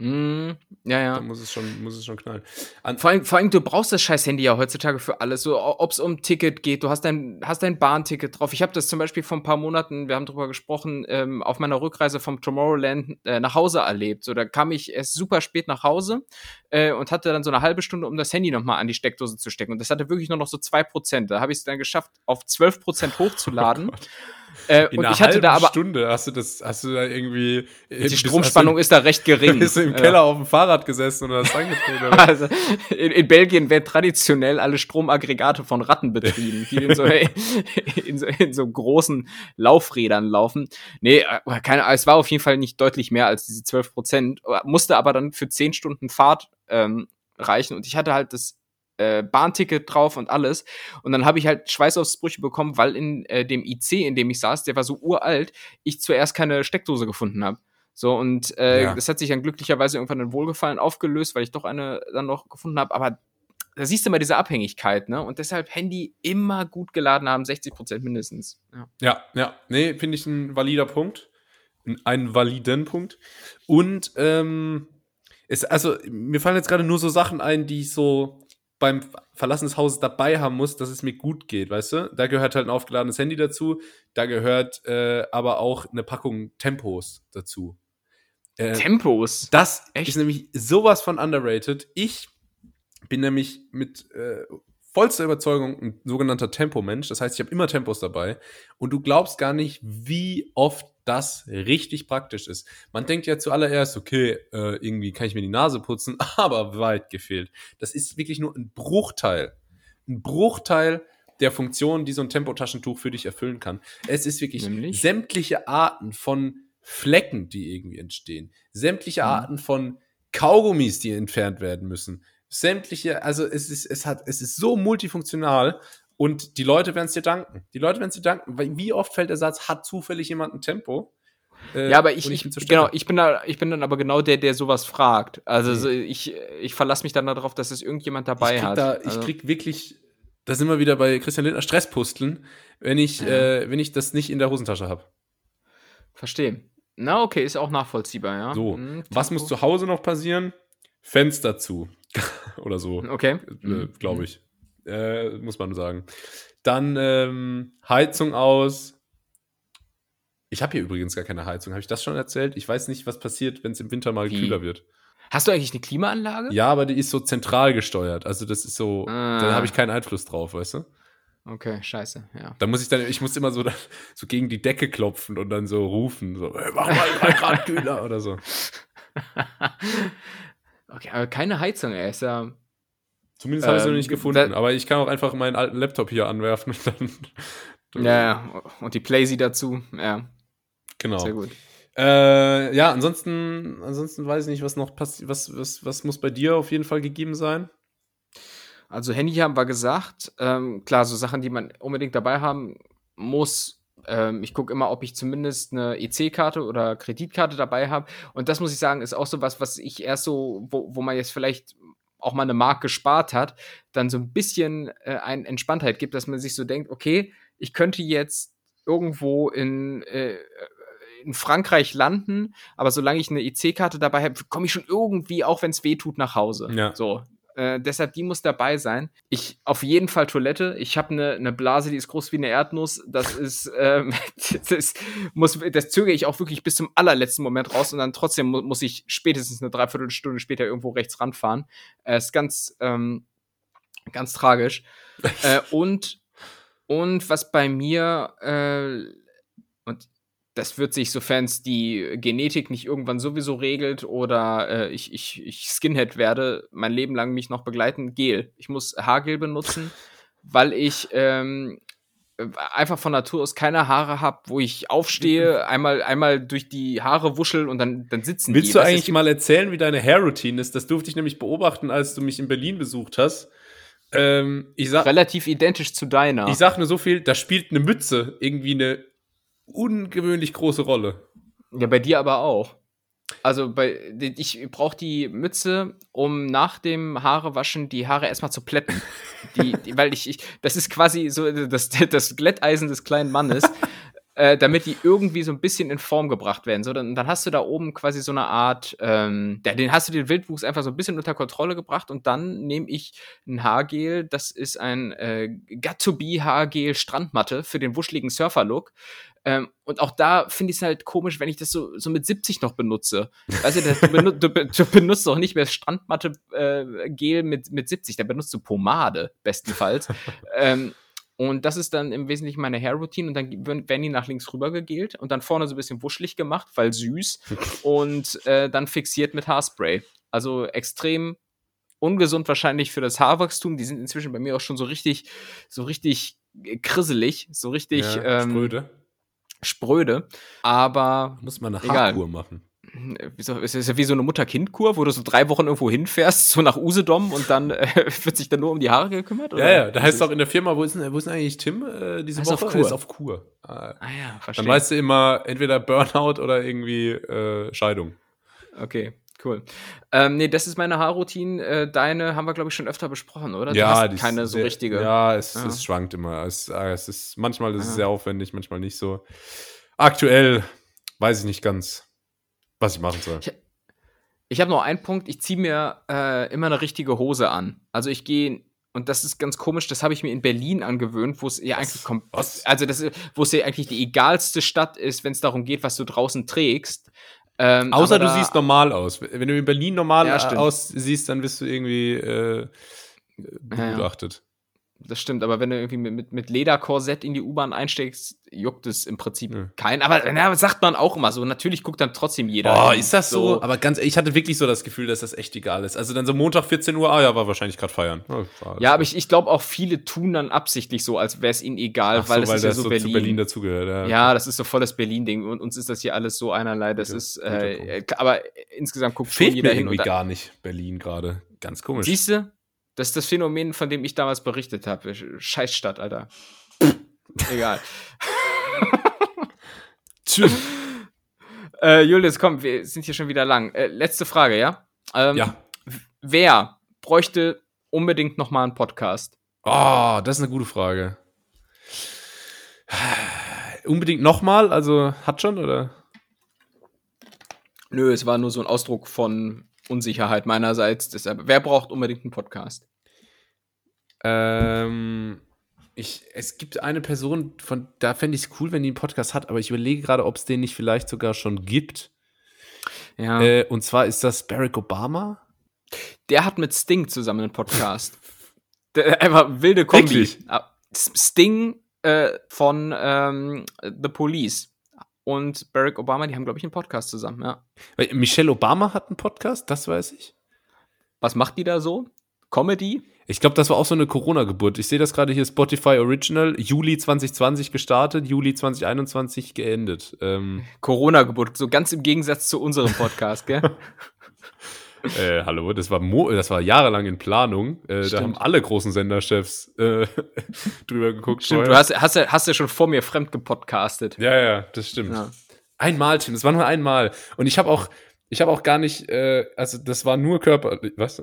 Mm, ja, ja. Da muss es schon, muss es schon knallen. An vor, allem, vor allem, du brauchst das scheiß Handy ja heutzutage für alles. So, ob es um Ticket geht, du hast dein, hast dein Bahnticket drauf. Ich habe das zum Beispiel vor ein paar Monaten, wir haben drüber gesprochen, ähm, auf meiner Rückreise vom Tomorrowland äh, nach Hause erlebt. So, da kam ich erst super spät nach Hause äh, und hatte dann so eine halbe Stunde, um das Handy nochmal an die Steckdose zu stecken. Und das hatte wirklich nur noch so zwei Prozent. Da habe ich es dann geschafft, auf zwölf Prozent hochzuladen. Oh Äh, In und einer ich hatte da aber Stunde hast du das, hast du da irgendwie die Stromspannung du, ist da recht gering. Bist du im Keller ja. auf dem Fahrrad gesessen und hast angetreten? Oder? Also in, in, Belgien werden traditionell alle Stromaggregate von Ratten betrieben, die in so, in so, in so großen Laufrädern laufen. Nee, äh, keine, es war auf jeden Fall nicht deutlich mehr als diese 12 Prozent, musste aber dann für 10 Stunden Fahrt ähm, reichen und ich hatte halt das äh, Bahnticket drauf und alles. Und dann habe ich halt Schweißausbrüche bekommen, weil in äh, dem IC, in dem ich saß, der war so uralt, ich zuerst keine Steckdose gefunden habe. So, und äh, ja. das hat sich dann glücklicherweise irgendwann in Wohlgefallen aufgelöst, weil ich doch eine dann noch gefunden habe. Aber da siehst du mal diese Abhängigkeit, ne? Und deshalb Handy immer gut geladen haben, 60 Prozent mindestens. Ja, ja, ja. Nee, finde ich ein valider Punkt. Einen validen Punkt. Und, ähm, es, also, mir fallen jetzt gerade nur so Sachen ein, die ich so beim Verlassen des Hauses dabei haben muss, dass es mir gut geht, weißt du? Da gehört halt ein aufgeladenes Handy dazu, da gehört äh, aber auch eine Packung Tempos dazu. Äh, Tempos? Das Echt? ist nämlich sowas von underrated. Ich bin nämlich mit äh, vollster Überzeugung ein sogenannter Tempomensch. Das heißt, ich habe immer Tempos dabei. Und du glaubst gar nicht, wie oft das richtig praktisch ist. Man denkt ja zuallererst, okay, äh, irgendwie kann ich mir die Nase putzen, aber weit gefehlt. Das ist wirklich nur ein Bruchteil. Ein Bruchteil der Funktionen, die so ein Tempotaschentuch für dich erfüllen kann. Es ist wirklich Nämlich? sämtliche Arten von Flecken, die irgendwie entstehen. Sämtliche mhm. Arten von Kaugummis, die entfernt werden müssen sämtliche, also es ist, es hat, es ist so multifunktional und die Leute werden es dir danken. Die Leute werden es dir danken, weil wie oft fällt der Satz, hat zufällig jemand ein Tempo? Äh, ja, aber ich, ich, ich genau, ich bin da, ich bin dann aber genau der, der sowas fragt. Also mhm. so, ich, ich verlasse mich dann darauf, dass es irgendjemand dabei ich hat. Da, ich also. krieg wirklich, da sind wir wieder bei Christian Lindner Stresspusteln, wenn ich, ja. äh, wenn ich das nicht in der Hosentasche habe. Verstehe. Na, okay, ist auch nachvollziehbar, ja. So, mhm, was muss zu Hause noch passieren? Fenster zu. Oder so. Okay. Äh, mhm. Glaube ich. Äh, muss man sagen. Dann ähm, Heizung aus. Ich habe hier übrigens gar keine Heizung. Habe ich das schon erzählt? Ich weiß nicht, was passiert, wenn es im Winter mal Wie? kühler wird. Hast du eigentlich eine Klimaanlage? Ja, aber die ist so zentral gesteuert. Also das ist so, ah. da habe ich keinen Einfluss drauf, weißt du? Okay, scheiße, ja. Da muss ich dann, ich muss immer so, so gegen die Decke klopfen und dann so rufen, so, hey, mach mal drei Grad kühler oder so. Okay, aber keine Heizung, ey. Ist ja. Zumindest ähm, habe ich es noch nicht gefunden. Aber ich kann auch einfach meinen alten Laptop hier anwerfen und dann. Ja, und die Playsee dazu, ja. Genau. Sehr gut. Äh, ja, ansonsten, ansonsten weiß ich nicht, was noch passiert. Was, was, was muss bei dir auf jeden Fall gegeben sein? Also Handy haben wir gesagt. Ähm, klar, so Sachen, die man unbedingt dabei haben muss, ähm, ich gucke immer, ob ich zumindest eine EC-Karte oder Kreditkarte dabei habe. Und das muss ich sagen, ist auch so was, was ich erst so, wo, wo man jetzt vielleicht auch mal eine Mark gespart hat, dann so ein bisschen äh, eine Entspanntheit gibt, dass man sich so denkt, okay, ich könnte jetzt irgendwo in, äh, in Frankreich landen, aber solange ich eine EC-Karte dabei habe, komme ich schon irgendwie, auch wenn es weh tut, nach Hause. Ja. So, äh, deshalb, die muss dabei sein. Ich auf jeden Fall Toilette. Ich habe eine ne Blase, die ist groß wie eine Erdnuss. Das ist, ähm, das, muss, das zögere ich auch wirklich bis zum allerletzten Moment raus und dann trotzdem mu muss ich spätestens eine Dreiviertelstunde später irgendwo rechts ranfahren. Äh, ist ganz, ähm, ganz tragisch. äh, und, und was bei mir äh, Und das wird sich, sofern es die Genetik nicht irgendwann sowieso regelt oder äh, ich, ich, ich Skinhead werde, mein Leben lang mich noch begleiten, Gel. Ich muss Haargel benutzen, weil ich ähm, einfach von Natur aus keine Haare habe, wo ich aufstehe, einmal, einmal durch die Haare wuschel und dann, dann sitzen Willst die. du Weißt eigentlich mal erzählen, wie deine Hair-Routine ist? Das durfte ich nämlich beobachten, als du mich in Berlin besucht hast. Ähm, ich, sag, relativ identisch zu deiner. ich sag nur so viel, da spielt eine Mütze irgendwie eine ungewöhnlich große Rolle. Ja, bei dir aber auch. Also bei ich brauche die Mütze, um nach dem Haarewaschen die Haare erstmal zu plätten. Die, die, weil ich, ich, das ist quasi so das, das Glätteisen des kleinen Mannes, äh, damit die irgendwie so ein bisschen in Form gebracht werden. So, dann, dann hast du da oben quasi so eine Art, ähm, den hast du den Wildwuchs einfach so ein bisschen unter Kontrolle gebracht und dann nehme ich ein Haargel, das ist ein äh, Got-to-Be Haargel Strandmatte für den wuscheligen Surfer-Look. Ähm, und auch da finde ich es halt komisch, wenn ich das so, so mit 70 noch benutze. Weißt du, du, benu du, du, benutzt doch nicht mehr Strandmatte-Gel äh, mit, mit 70, da benutzt du Pomade, bestenfalls. ähm, und das ist dann im Wesentlichen meine Hair-Routine und dann werden die nach links rüber gegelt und dann vorne so ein bisschen wuschelig gemacht, weil süß und äh, dann fixiert mit Haarspray. Also extrem ungesund wahrscheinlich für das Haarwachstum. Die sind inzwischen bei mir auch schon so richtig, so richtig krisselig, so richtig Ja, ähm, spröde. Spröde. Aber Muss man eine Egal. Haarkur machen. Wieso- Es ist ja wie so eine Mutter-Kind-Kur, wo du so drei Wochen irgendwo hinfährst, so nach Usedom und dann äh, wird sich dann nur um die Haare gekümmert? Ja, ja, da heißt auch in der Firma, wo ist denn, wo ist denn eigentlich Tim äh, diese ist Woche? auf Kur. Ist auf Kur. Ah, Ah ja, verstehe. Dann weißt du immer entweder Burnout oder irgendwie äh, Scheidung. Okay, cool. Ähm, nee, das ist meine Haarroutine. Äh, deine haben wir, glaube ich, schon öfter besprochen, oder? ja, hast die ist keine so sehr, richtige. Ja, es, Ja. es schwankt immer. Es, äh, es ist, manchmal ist es Ja. sehr aufwendig, manchmal nicht so. Aktuell weiß ich nicht ganz, was ich machen soll. Ich habe noch einen Punkt. Ich ziehe mir äh, immer eine richtige Hose an. Also ich gehe und das ist ganz komisch. Das habe ich mir in Berlin angewöhnt, wo es ja eigentlich kommt. Also das, ist- wo es ja eigentlich die egalste Stadt ist, wenn es darum geht, was du draußen trägst. Ähm, Außer du da- siehst normal aus. Wenn du in Berlin normal Ja, aussiehst, dann bist du irgendwie äh, begutachtet. Das stimmt, aber wenn du irgendwie mit, mit, mit Lederkorsett in die U-Bahn einsteigst, juckt es im Prinzip Nö. keinen. Aber na, sagt man auch immer so. Natürlich guckt dann trotzdem jeder. Oh, ist das so? Aber ganz ehrlich, ich hatte wirklich so das Gefühl, dass das echt egal ist. Also dann so Montag 14 Uhr, ah ja, war wahrscheinlich gerade feiern. Ja, Ja, aber ich, ich glaube auch viele tun dann absichtlich so, als wäre es ihnen egal, Ach weil so, das weil ist ja das so so Berlin. zu Berlin dazugehört. Ja, Ja, das ist so voll das Berlin-Ding und uns ist das hier alles so einerlei. Das Guter- ist, äh, aber insgesamt guckt Fehlt schon jeder mir hin. irgendwie Und da, gar nicht Berlin gerade. Ganz komisch. siehst du, das ist das Phänomen, von dem ich damals berichtet habe. Scheißstadt, Alter. Egal. Tschüss. Äh, Julius, komm, wir sind hier schon wieder lang. Äh, letzte Frage, ja? Ähm, Ja. Wer bräuchte unbedingt noch mal einen Podcast? Oh, das ist eine gute Frage. Unbedingt nochmal? Also hat schon, oder? Nö, es war nur so ein Ausdruck von Unsicherheit meinerseits. Deshalb, wer braucht unbedingt einen Podcast? Ähm, ich, es gibt eine Person, von da fände ich es cool, wenn die einen Podcast hat, aber ich überlege gerade, ob es den nicht vielleicht sogar schon gibt. Ja. Äh, und zwar ist das Barack Obama. Der hat mit Sting zusammen einen Podcast. Der, einfach wilde Kombi. Wirklich? Ah, Sting äh, von ähm, The Police und Barack Obama, die haben, glaube ich, einen Podcast zusammen, ja. Michelle Obama hat einen Podcast, das weiß ich. Was macht die da so? Comedy? Ich glaube, das war auch so eine Corona-Geburt. Ich sehe das gerade hier, Spotify Original, Juli 2020 gestartet, Juli 2021 geendet. Ähm, Corona-Geburt, so ganz im Gegensatz zu unserem Podcast, gell? äh, hallo, das war, Mo das war jahrelang in Planung. Äh, da haben alle großen Senderchefs äh, drüber geguckt. Stimmt, vorher. du hast, hast, ja- hast ja schon vor mir fremd gepodcastet. Ja, ja, das stimmt. Ja. Einmal, Tim, das war nur einmal. Und ich habe auch, ich habe auch gar nicht, äh, also das war nur Körper. Was?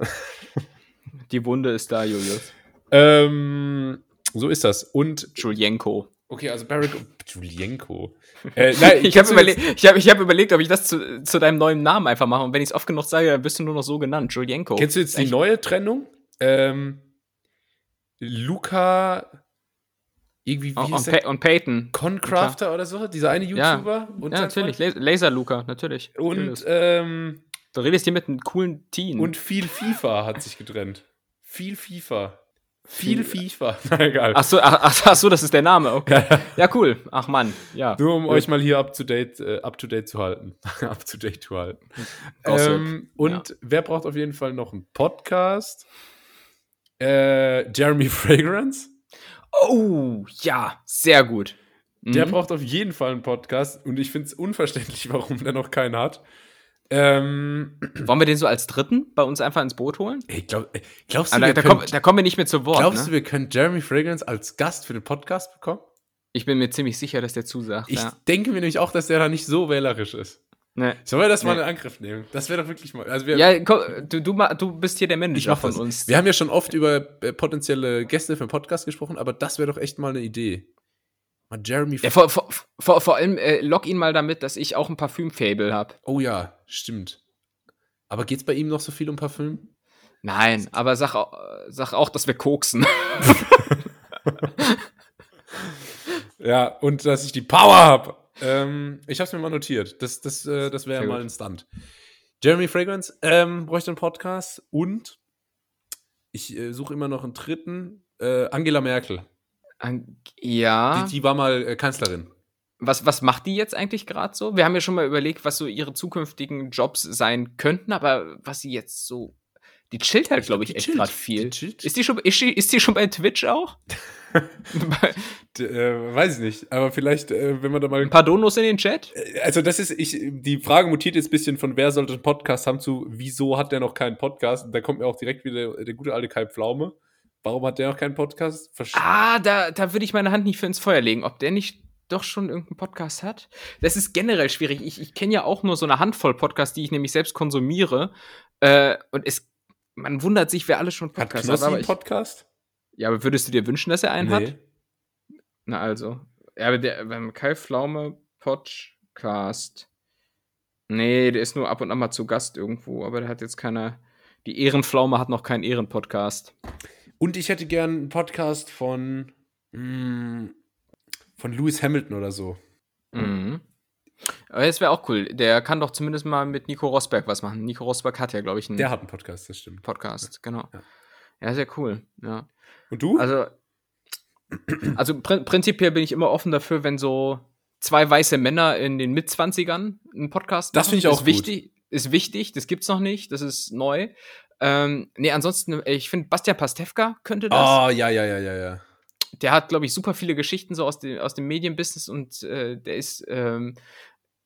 Die Wunde ist da, Julius. ähm, so ist das. Und, Julienko. Okay, also Barack Julienko. Äh, nein, Ich habe überle ich hab, ich hab überlegt, ob ich das zu, zu deinem neuen Namen einfach mache. Und wenn ich es oft genug sage, dann wirst du nur noch so genannt. Julienko. Kennst du jetzt die Echt? neue Trennung? Ähm, Luca, irgendwie, wie Und, ist und? Pa- und Peyton. Concrafter oder so? Dieser eine Ja. YouTuber? Und Ja, sein natürlich. Freund? La- Laser Luca, natürlich. Und, ähm, du redest hier mit einem coolen Teen. und viel FIFA hat sich getrennt. Viel FIFA. Viel FIFA. Na, egal. Ach so, ach, ach so, das ist der Name. Okay. ja, cool. Ach Mann, ja. Nur um euch mal hier up to date, äh, up to date zu halten. up to date zu halten. Ähm, und ja. wer braucht auf jeden Fall noch einen Podcast? Äh, Jeremy Fragrance. Oh, ja, sehr gut. Der mhm. braucht auf jeden Fall einen Podcast und ich finde es unverständlich, warum der noch keinen hat. Ähm, Wollen wir den so als Dritten bei uns einfach ins Boot holen? Ich glaub, glaubst du, da, da, kommen, da, kommen wir nicht mehr zu Wort. Glaubst ne? du, wir können Jeremy Fragrance als Gast für den Podcast bekommen? Ich bin mir ziemlich sicher, dass der zusagt. Ich ja. denke mir nämlich auch, dass der da nicht so wählerisch ist. Nee. Sollen wir das nee. mal in Angriff nehmen? Das wäre doch wirklich mal. Also wir, ja, komm, du, du, du bist hier der Manager von uns. Wir haben ja schon oft über äh, potenzielle Gäste für den Podcast gesprochen, aber das wäre doch echt mal eine Idee. Mal Jeremy. Ja, vor, vor, vor, vor allem äh, lock ihn mal damit, dass ich auch ein Parfüm-Fable habe. Oh ja, stimmt. Aber geht's bei ihm noch so viel um Parfüm? Nein, aber sag, sag auch, dass wir koksen. ja, und dass ich die Power habe. Ähm, ich habe es mir mal notiert. Das, das, äh, das wäre mal ein Stunt. Jeremy Fragrance ähm, bräuchte einen Podcast und ich äh, suche immer noch einen dritten. Äh, Angela Merkel. An ja. Die, die, war mal äh, Kanzlerin. Was, was macht die jetzt eigentlich gerade so? Wir haben ja schon mal überlegt, was so ihre zukünftigen Jobs sein könnten, aber was sie jetzt so. Die chillt halt, glaube ich, echt gerade viel. Die ist, die schon, ist, die, ist die schon bei Twitch auch? äh, weiß ich nicht, aber vielleicht, äh, wenn man da mal. Ein paar Donos in den Chat? Äh, also, das ist, ich, die Frage mutiert jetzt ein bisschen von wer sollte einen Podcast haben zu, wieso hat der noch keinen Podcast? Und da kommt mir auch direkt wieder der gute alte Kai Pflaume. Warum hat der noch keinen Podcast? Versch ah, da, da würde ich meine Hand nicht für ins Feuer legen. Ob der nicht doch schon irgendeinen Podcast hat? Das ist generell schwierig. Ich, ich kenne ja auch nur so eine Handvoll Podcasts, die ich nämlich selbst konsumiere. Äh, und es, man wundert sich, wer alles schon Podcast hat. Hat einen Podcast? Ja, aber würdest du dir wünschen, dass er einen nee. hat? Na also. Ja, aber der, beim Kai Pflaume Podcast. Nee, der ist nur ab und an mal zu Gast irgendwo, aber der hat jetzt keine. Die Ehrenpflaume hat noch keinen Ehrenpodcast. Und ich hätte gern einen Podcast von, mh, hm, von Lewis Hamilton oder so. Mhm. Aber das wäre auch cool. Der kann doch zumindest mal mit Nico Rosberg was machen. Nico Rosberg hat ja, glaube ich, einen. Der hat einen Podcast, das stimmt. Podcast, genau. Ja, ja sehr cool. Ja. Und du? Also, also pr prinzipiell bin ich immer offen dafür, wenn so zwei weiße Männer in den Mitzwanzigern einen Podcast machen. Das finde ich auch ist wichtig. Ist wichtig, das gibt's noch nicht, das ist neu. Ähm, nee, ansonsten, ich finde, Bastian Pastewka könnte das. Oh, ja, ja, ja, ja, ja. Der hat, glaube ich, super viele Geschichten so aus, dem aus dem Medienbusiness und äh, der ist, ähm,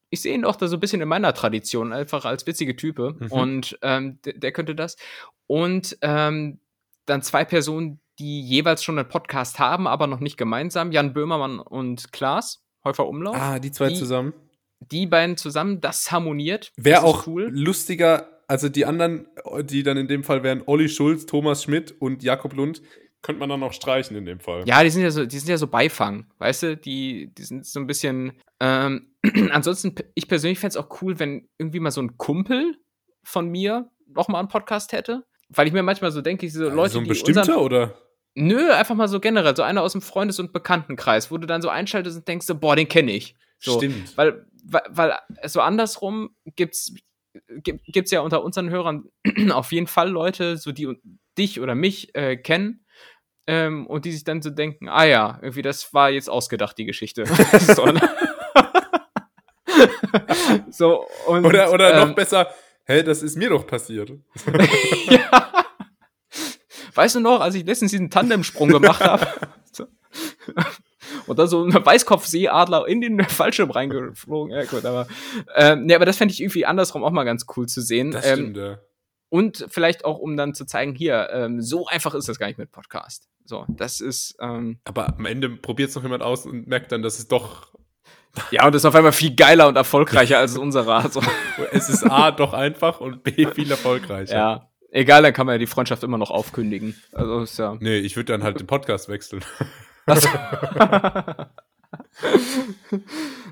ich sehe ihn auch da so ein bisschen in meiner Tradition, einfach als witzige Type. Mhm. Und ähm, der, der, könnte das. Und ähm, dann zwei Personen, die jeweils schon einen Podcast haben, aber noch nicht gemeinsam. Jan Böhmermann und Klaas, Häufer Umlauf. Ah, die zwei die, zusammen. Die beiden zusammen, das harmoniert. Wäre auch cool. lustiger also die anderen, die dann in dem Fall wären Olli Schulz, Thomas Schmidt und Jakob Lund, könnte man dann noch streichen in dem Fall. Ja, die sind ja so, die sind ja so Beifang, weißt du? Die, die sind so ein bisschen. Ähm, ansonsten, ich persönlich fände es auch cool, wenn irgendwie mal so ein Kumpel von mir noch mal einen Podcast hätte. Weil ich mir manchmal so denke, diese Leute. So ein bestimmter unseren, oder? Nö, einfach mal so generell, so einer aus dem Freundes- und Bekanntenkreis, wo du dann so einschaltest und denkst, so, boah, den kenne ich. So, Stimmt. Weil, weil, weil so andersrum gibt's gibt es ja unter unseren Hörern auf jeden Fall Leute, so die dich oder mich äh, kennen ähm, und die sich dann so denken, ah ja, irgendwie das war jetzt ausgedacht, die Geschichte. so, ne? so, und, oder oder ähm, noch besser, hey, das ist mir doch passiert. ja. Weißt du noch, als ich letztens diesen Tandemsprung gemacht habe? Und dann so ein Weißkopfseeadler in den Fallschirm reingeflogen. Ja, gut, aber, ähm, nee, aber das fände ich irgendwie andersrum auch mal ganz cool zu sehen. Das stimmt, ähm, ja. Und vielleicht auch, um dann zu zeigen, hier, ähm, so einfach ist das gar nicht mit Podcast. So, das ist. Ähm, aber am Ende probiert es noch jemand aus und merkt dann, dass es doch. Ja, und ist auf einmal viel geiler und erfolgreicher als unsere. Also. es ist A, doch einfach und B, viel erfolgreicher. Ja. Egal, dann kann man ja die Freundschaft immer noch aufkündigen. Also ist ja. Nee, ich würde dann halt den Podcast wechseln.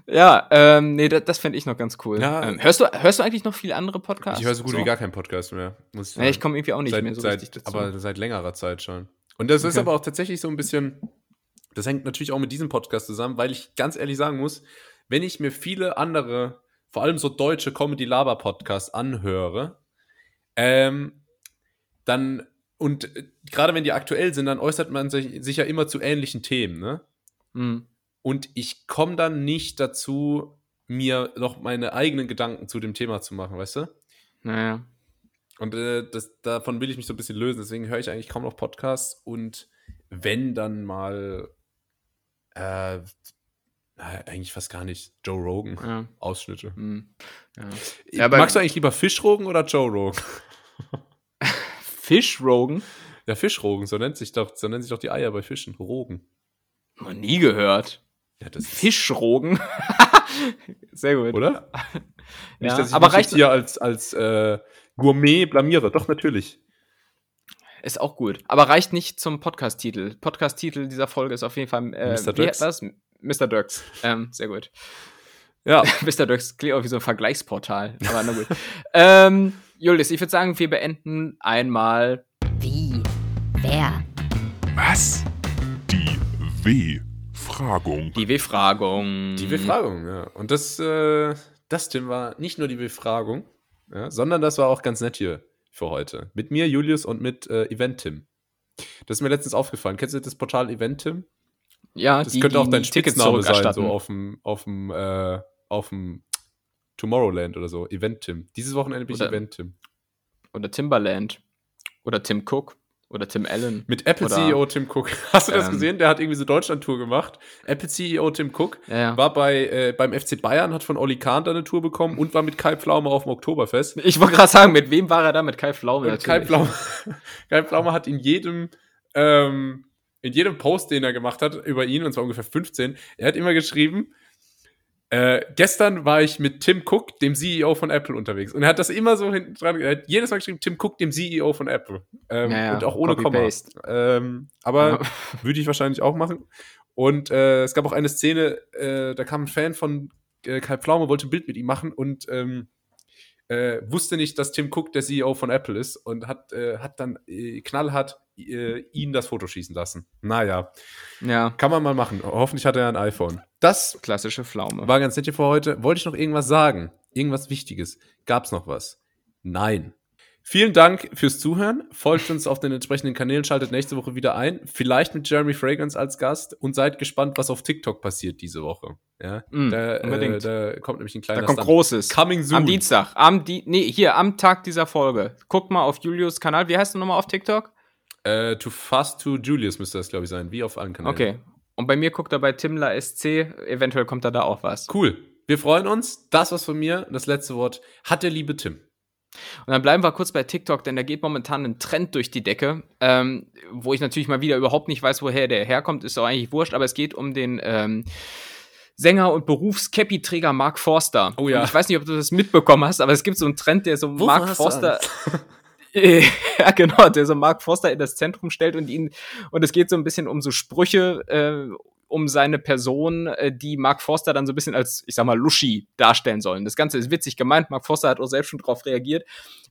ja, ähm, nee, das, das fände ich noch ganz cool. Ja. Ähm, hörst, du, hörst du eigentlich noch viele andere Podcasts? Ich höre so gut so? wie gar keinen Podcast mehr. Muss ich. Ja, ich komme irgendwie auch nicht seit, mehr so seit, richtig dazu. Aber seit längerer Zeit schon. Und das okay. ist aber auch tatsächlich so ein bisschen, das hängt natürlich auch mit diesem Podcast zusammen, weil ich ganz ehrlich sagen muss, wenn ich mir viele andere, vor allem so deutsche Comedy-Laber-Podcasts anhöre, ähm, dann und äh, gerade wenn die aktuell sind, dann äußert man sich, sich ja immer zu ähnlichen Themen, ne? Mhm. Und ich komme dann nicht dazu, mir noch meine eigenen Gedanken zu dem Thema zu machen, weißt du? Naja. Und äh, das, davon will ich mich so ein bisschen lösen. Deswegen höre ich eigentlich kaum noch Podcasts und wenn dann mal äh, eigentlich fast gar nicht. Joe Rogan. Ja. Ausschnitte. Mhm. Ja. Ja, Ja, Magst du eigentlich lieber Fischrogen oder Joe Rogan? Fischrogen? Ja, Fischrogen, so nennt sich doch, so nennen sich doch die Eier bei Fischen. Rogen. Noch nie gehört. Ja, das Fischrogen? Sehr gut. oder? Nicht, Ja, dass ich aber mich reicht hier als, als äh, Gourmet blamiere. Doch, natürlich. Ist auch gut. Aber reicht nicht zum Podcast-Titel. Podcast-Titel dieser Folge ist auf jeden Fall äh, Mr. Dirks. Was? Mr. Dirks. Ähm, sehr gut. Ja, Mr. Dirks klingt auch wie so ein Vergleichsportal. Aber na gut. ähm, Julius, ich würde sagen, wir beenden einmal. Wie? Wer? Was? Die W-Fragung. Die Befragung. die Befragung, ja. Und das, äh, das, Tim, war nicht nur die Befragung, ja, sondern das war auch ganz nett hier für heute. Mit mir, Julius, und mit äh, Event Tim. Das ist mir letztens aufgefallen. Kennst du das Portal Event Tim? Ja, Das die, könnte auch die dein Tickets Spitzname sein, so auf dem, auf dem, äh, auf dem Tomorrowland oder so. Event Tim. Dieses Wochenende bin ich Oder- Event Tim. Oder Timberland. Oder Tim Cook. Oder Tim Allen. Mit Apple Oder- CEO Tim Cook. Hast du das Ähm, gesehen? Der hat irgendwie so Deutschland-Tour gemacht. Apple CEO Tim Cook Ja, ja. war bei, äh, beim FC Bayern, hat von Olli Kahn da eine Tour bekommen und war mit Kai Pflaume auf dem Oktoberfest. Ich wollte gerade sagen, mit wem war er da? Mit Kai Pflaume Und Kai Pflaume, Kai Pflaume hat in jedem, ähm, in jedem Post, den er gemacht hat, über ihn, und zwar ungefähr 15, er hat immer geschrieben, äh, gestern war ich mit Tim Cook, dem CEO von Apple, unterwegs. Und er hat das immer so hinten dran, er hat jedes Mal geschrieben, Tim Cook, dem CEO von Apple. Ähm, Ja, ja, und auch ohne Komma. Ähm, aber Ja. würde ich wahrscheinlich auch machen. Und äh, es gab auch eine Szene, äh, da kam ein Fan von äh, Kai Pflaume, wollte ein Bild mit ihm machen und ähm, äh, wusste nicht, dass Tim Cook der CEO von Apple ist und hat, äh, hat dann äh, knallhart äh, ihn das Foto schießen lassen. Naja, Ja, kann man mal machen. Hoffentlich hat er ein iPhone. Das klassische Pflaume. war ganz nett hier für heute. Wollte ich noch irgendwas sagen? Irgendwas Wichtiges? Gab's noch was? Nein. Vielen Dank fürs Zuhören. Folgt uns auf den entsprechenden Kanälen, schaltet nächste Woche wieder ein. Vielleicht mit Jeremy Fragrance als Gast und seid gespannt, was auf TikTok passiert diese Woche. Ja, Mm, da, unbedingt. Äh, da kommt nämlich ein Da kleiner kommt Stunt. Großes. Coming soon. Am Dienstag. Am Di nee, hier, am Tag dieser Folge. Guckt mal auf Julius Kanal. Wie heißt du nochmal auf TikTok? Äh, too fast to Julius müsste das, glaube ich, sein. Wie auf allen Kanälen. Okay. Und bei mir guckt er bei Timler SC. Eventuell kommt er da auch was. Cool. Wir freuen uns. Das war's von mir. Das letzte Wort hat der liebe Tim. Und dann bleiben wir kurz bei TikTok, denn da geht momentan ein Trend durch die Decke, ähm, wo ich natürlich mal wieder überhaupt nicht weiß, woher der herkommt, ist auch eigentlich wurscht, aber es geht um den ähm, Sänger und Berufscappy-Träger Mark Forster. Oh ja. Und ich weiß nicht, ob du das mitbekommen hast, aber es gibt so einen Trend, der so Mark hast du Forster. ja, genau, der so Mark Forster in das Zentrum stellt und ihn, und es geht so ein bisschen um so Sprüche, äh, um seine Person, äh, die Mark Forster dann so ein bisschen als, ich sag mal, Luschi darstellen sollen. Das Ganze ist witzig gemeint, Mark Forster hat auch selbst schon drauf reagiert.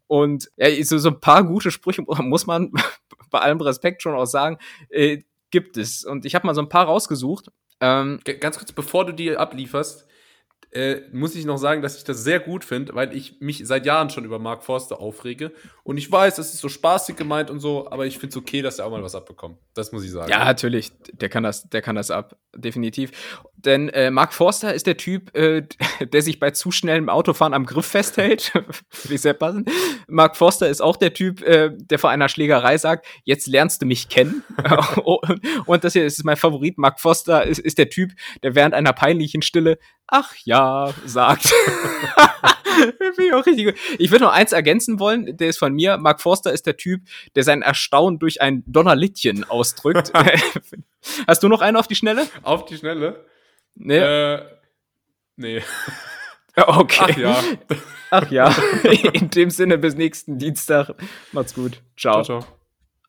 Und ja, so, so ein paar gute Sprüche muss man bei allem Respekt schon auch sagen, äh, gibt es. Und ich habe mal so ein paar rausgesucht. Ähm, Ganz kurz, bevor du die ablieferst, äh, muss ich noch sagen, dass ich das sehr gut finde, weil ich mich seit Jahren schon über Mark Forster aufrege. Und ich weiß, das ist so spaßig gemeint und so, aber ich finde es okay, dass er auch mal was abbekommt. Das muss ich sagen. Ja, natürlich. Der kann das, der kann das ab, definitiv. Denn äh, Mark Forster ist der Typ, äh, der sich bei zu schnellem Autofahren am Griff festhält. Wie sehr passend. Mark Forster ist auch der Typ, äh, der vor einer Schlägerei sagt: Jetzt lernst du mich kennen. und, und das hier ist mein Favorit. Mark Forster ist, ist der Typ, der während einer peinlichen Stille Ach ja, sagt. Ich auch richtig gut. Ich würde noch eins ergänzen wollen, der ist von mir. Mark Forster ist der Typ, der sein Erstaunen durch ein Donnerlittchen ausdrückt. Hast du noch einen auf die Schnelle? Auf die Schnelle. Nee. Äh, nee. okay. Ach ja. Ach ja. In dem Sinne, bis nächsten Dienstag. Macht's gut. Ciao. Ciao, ciao.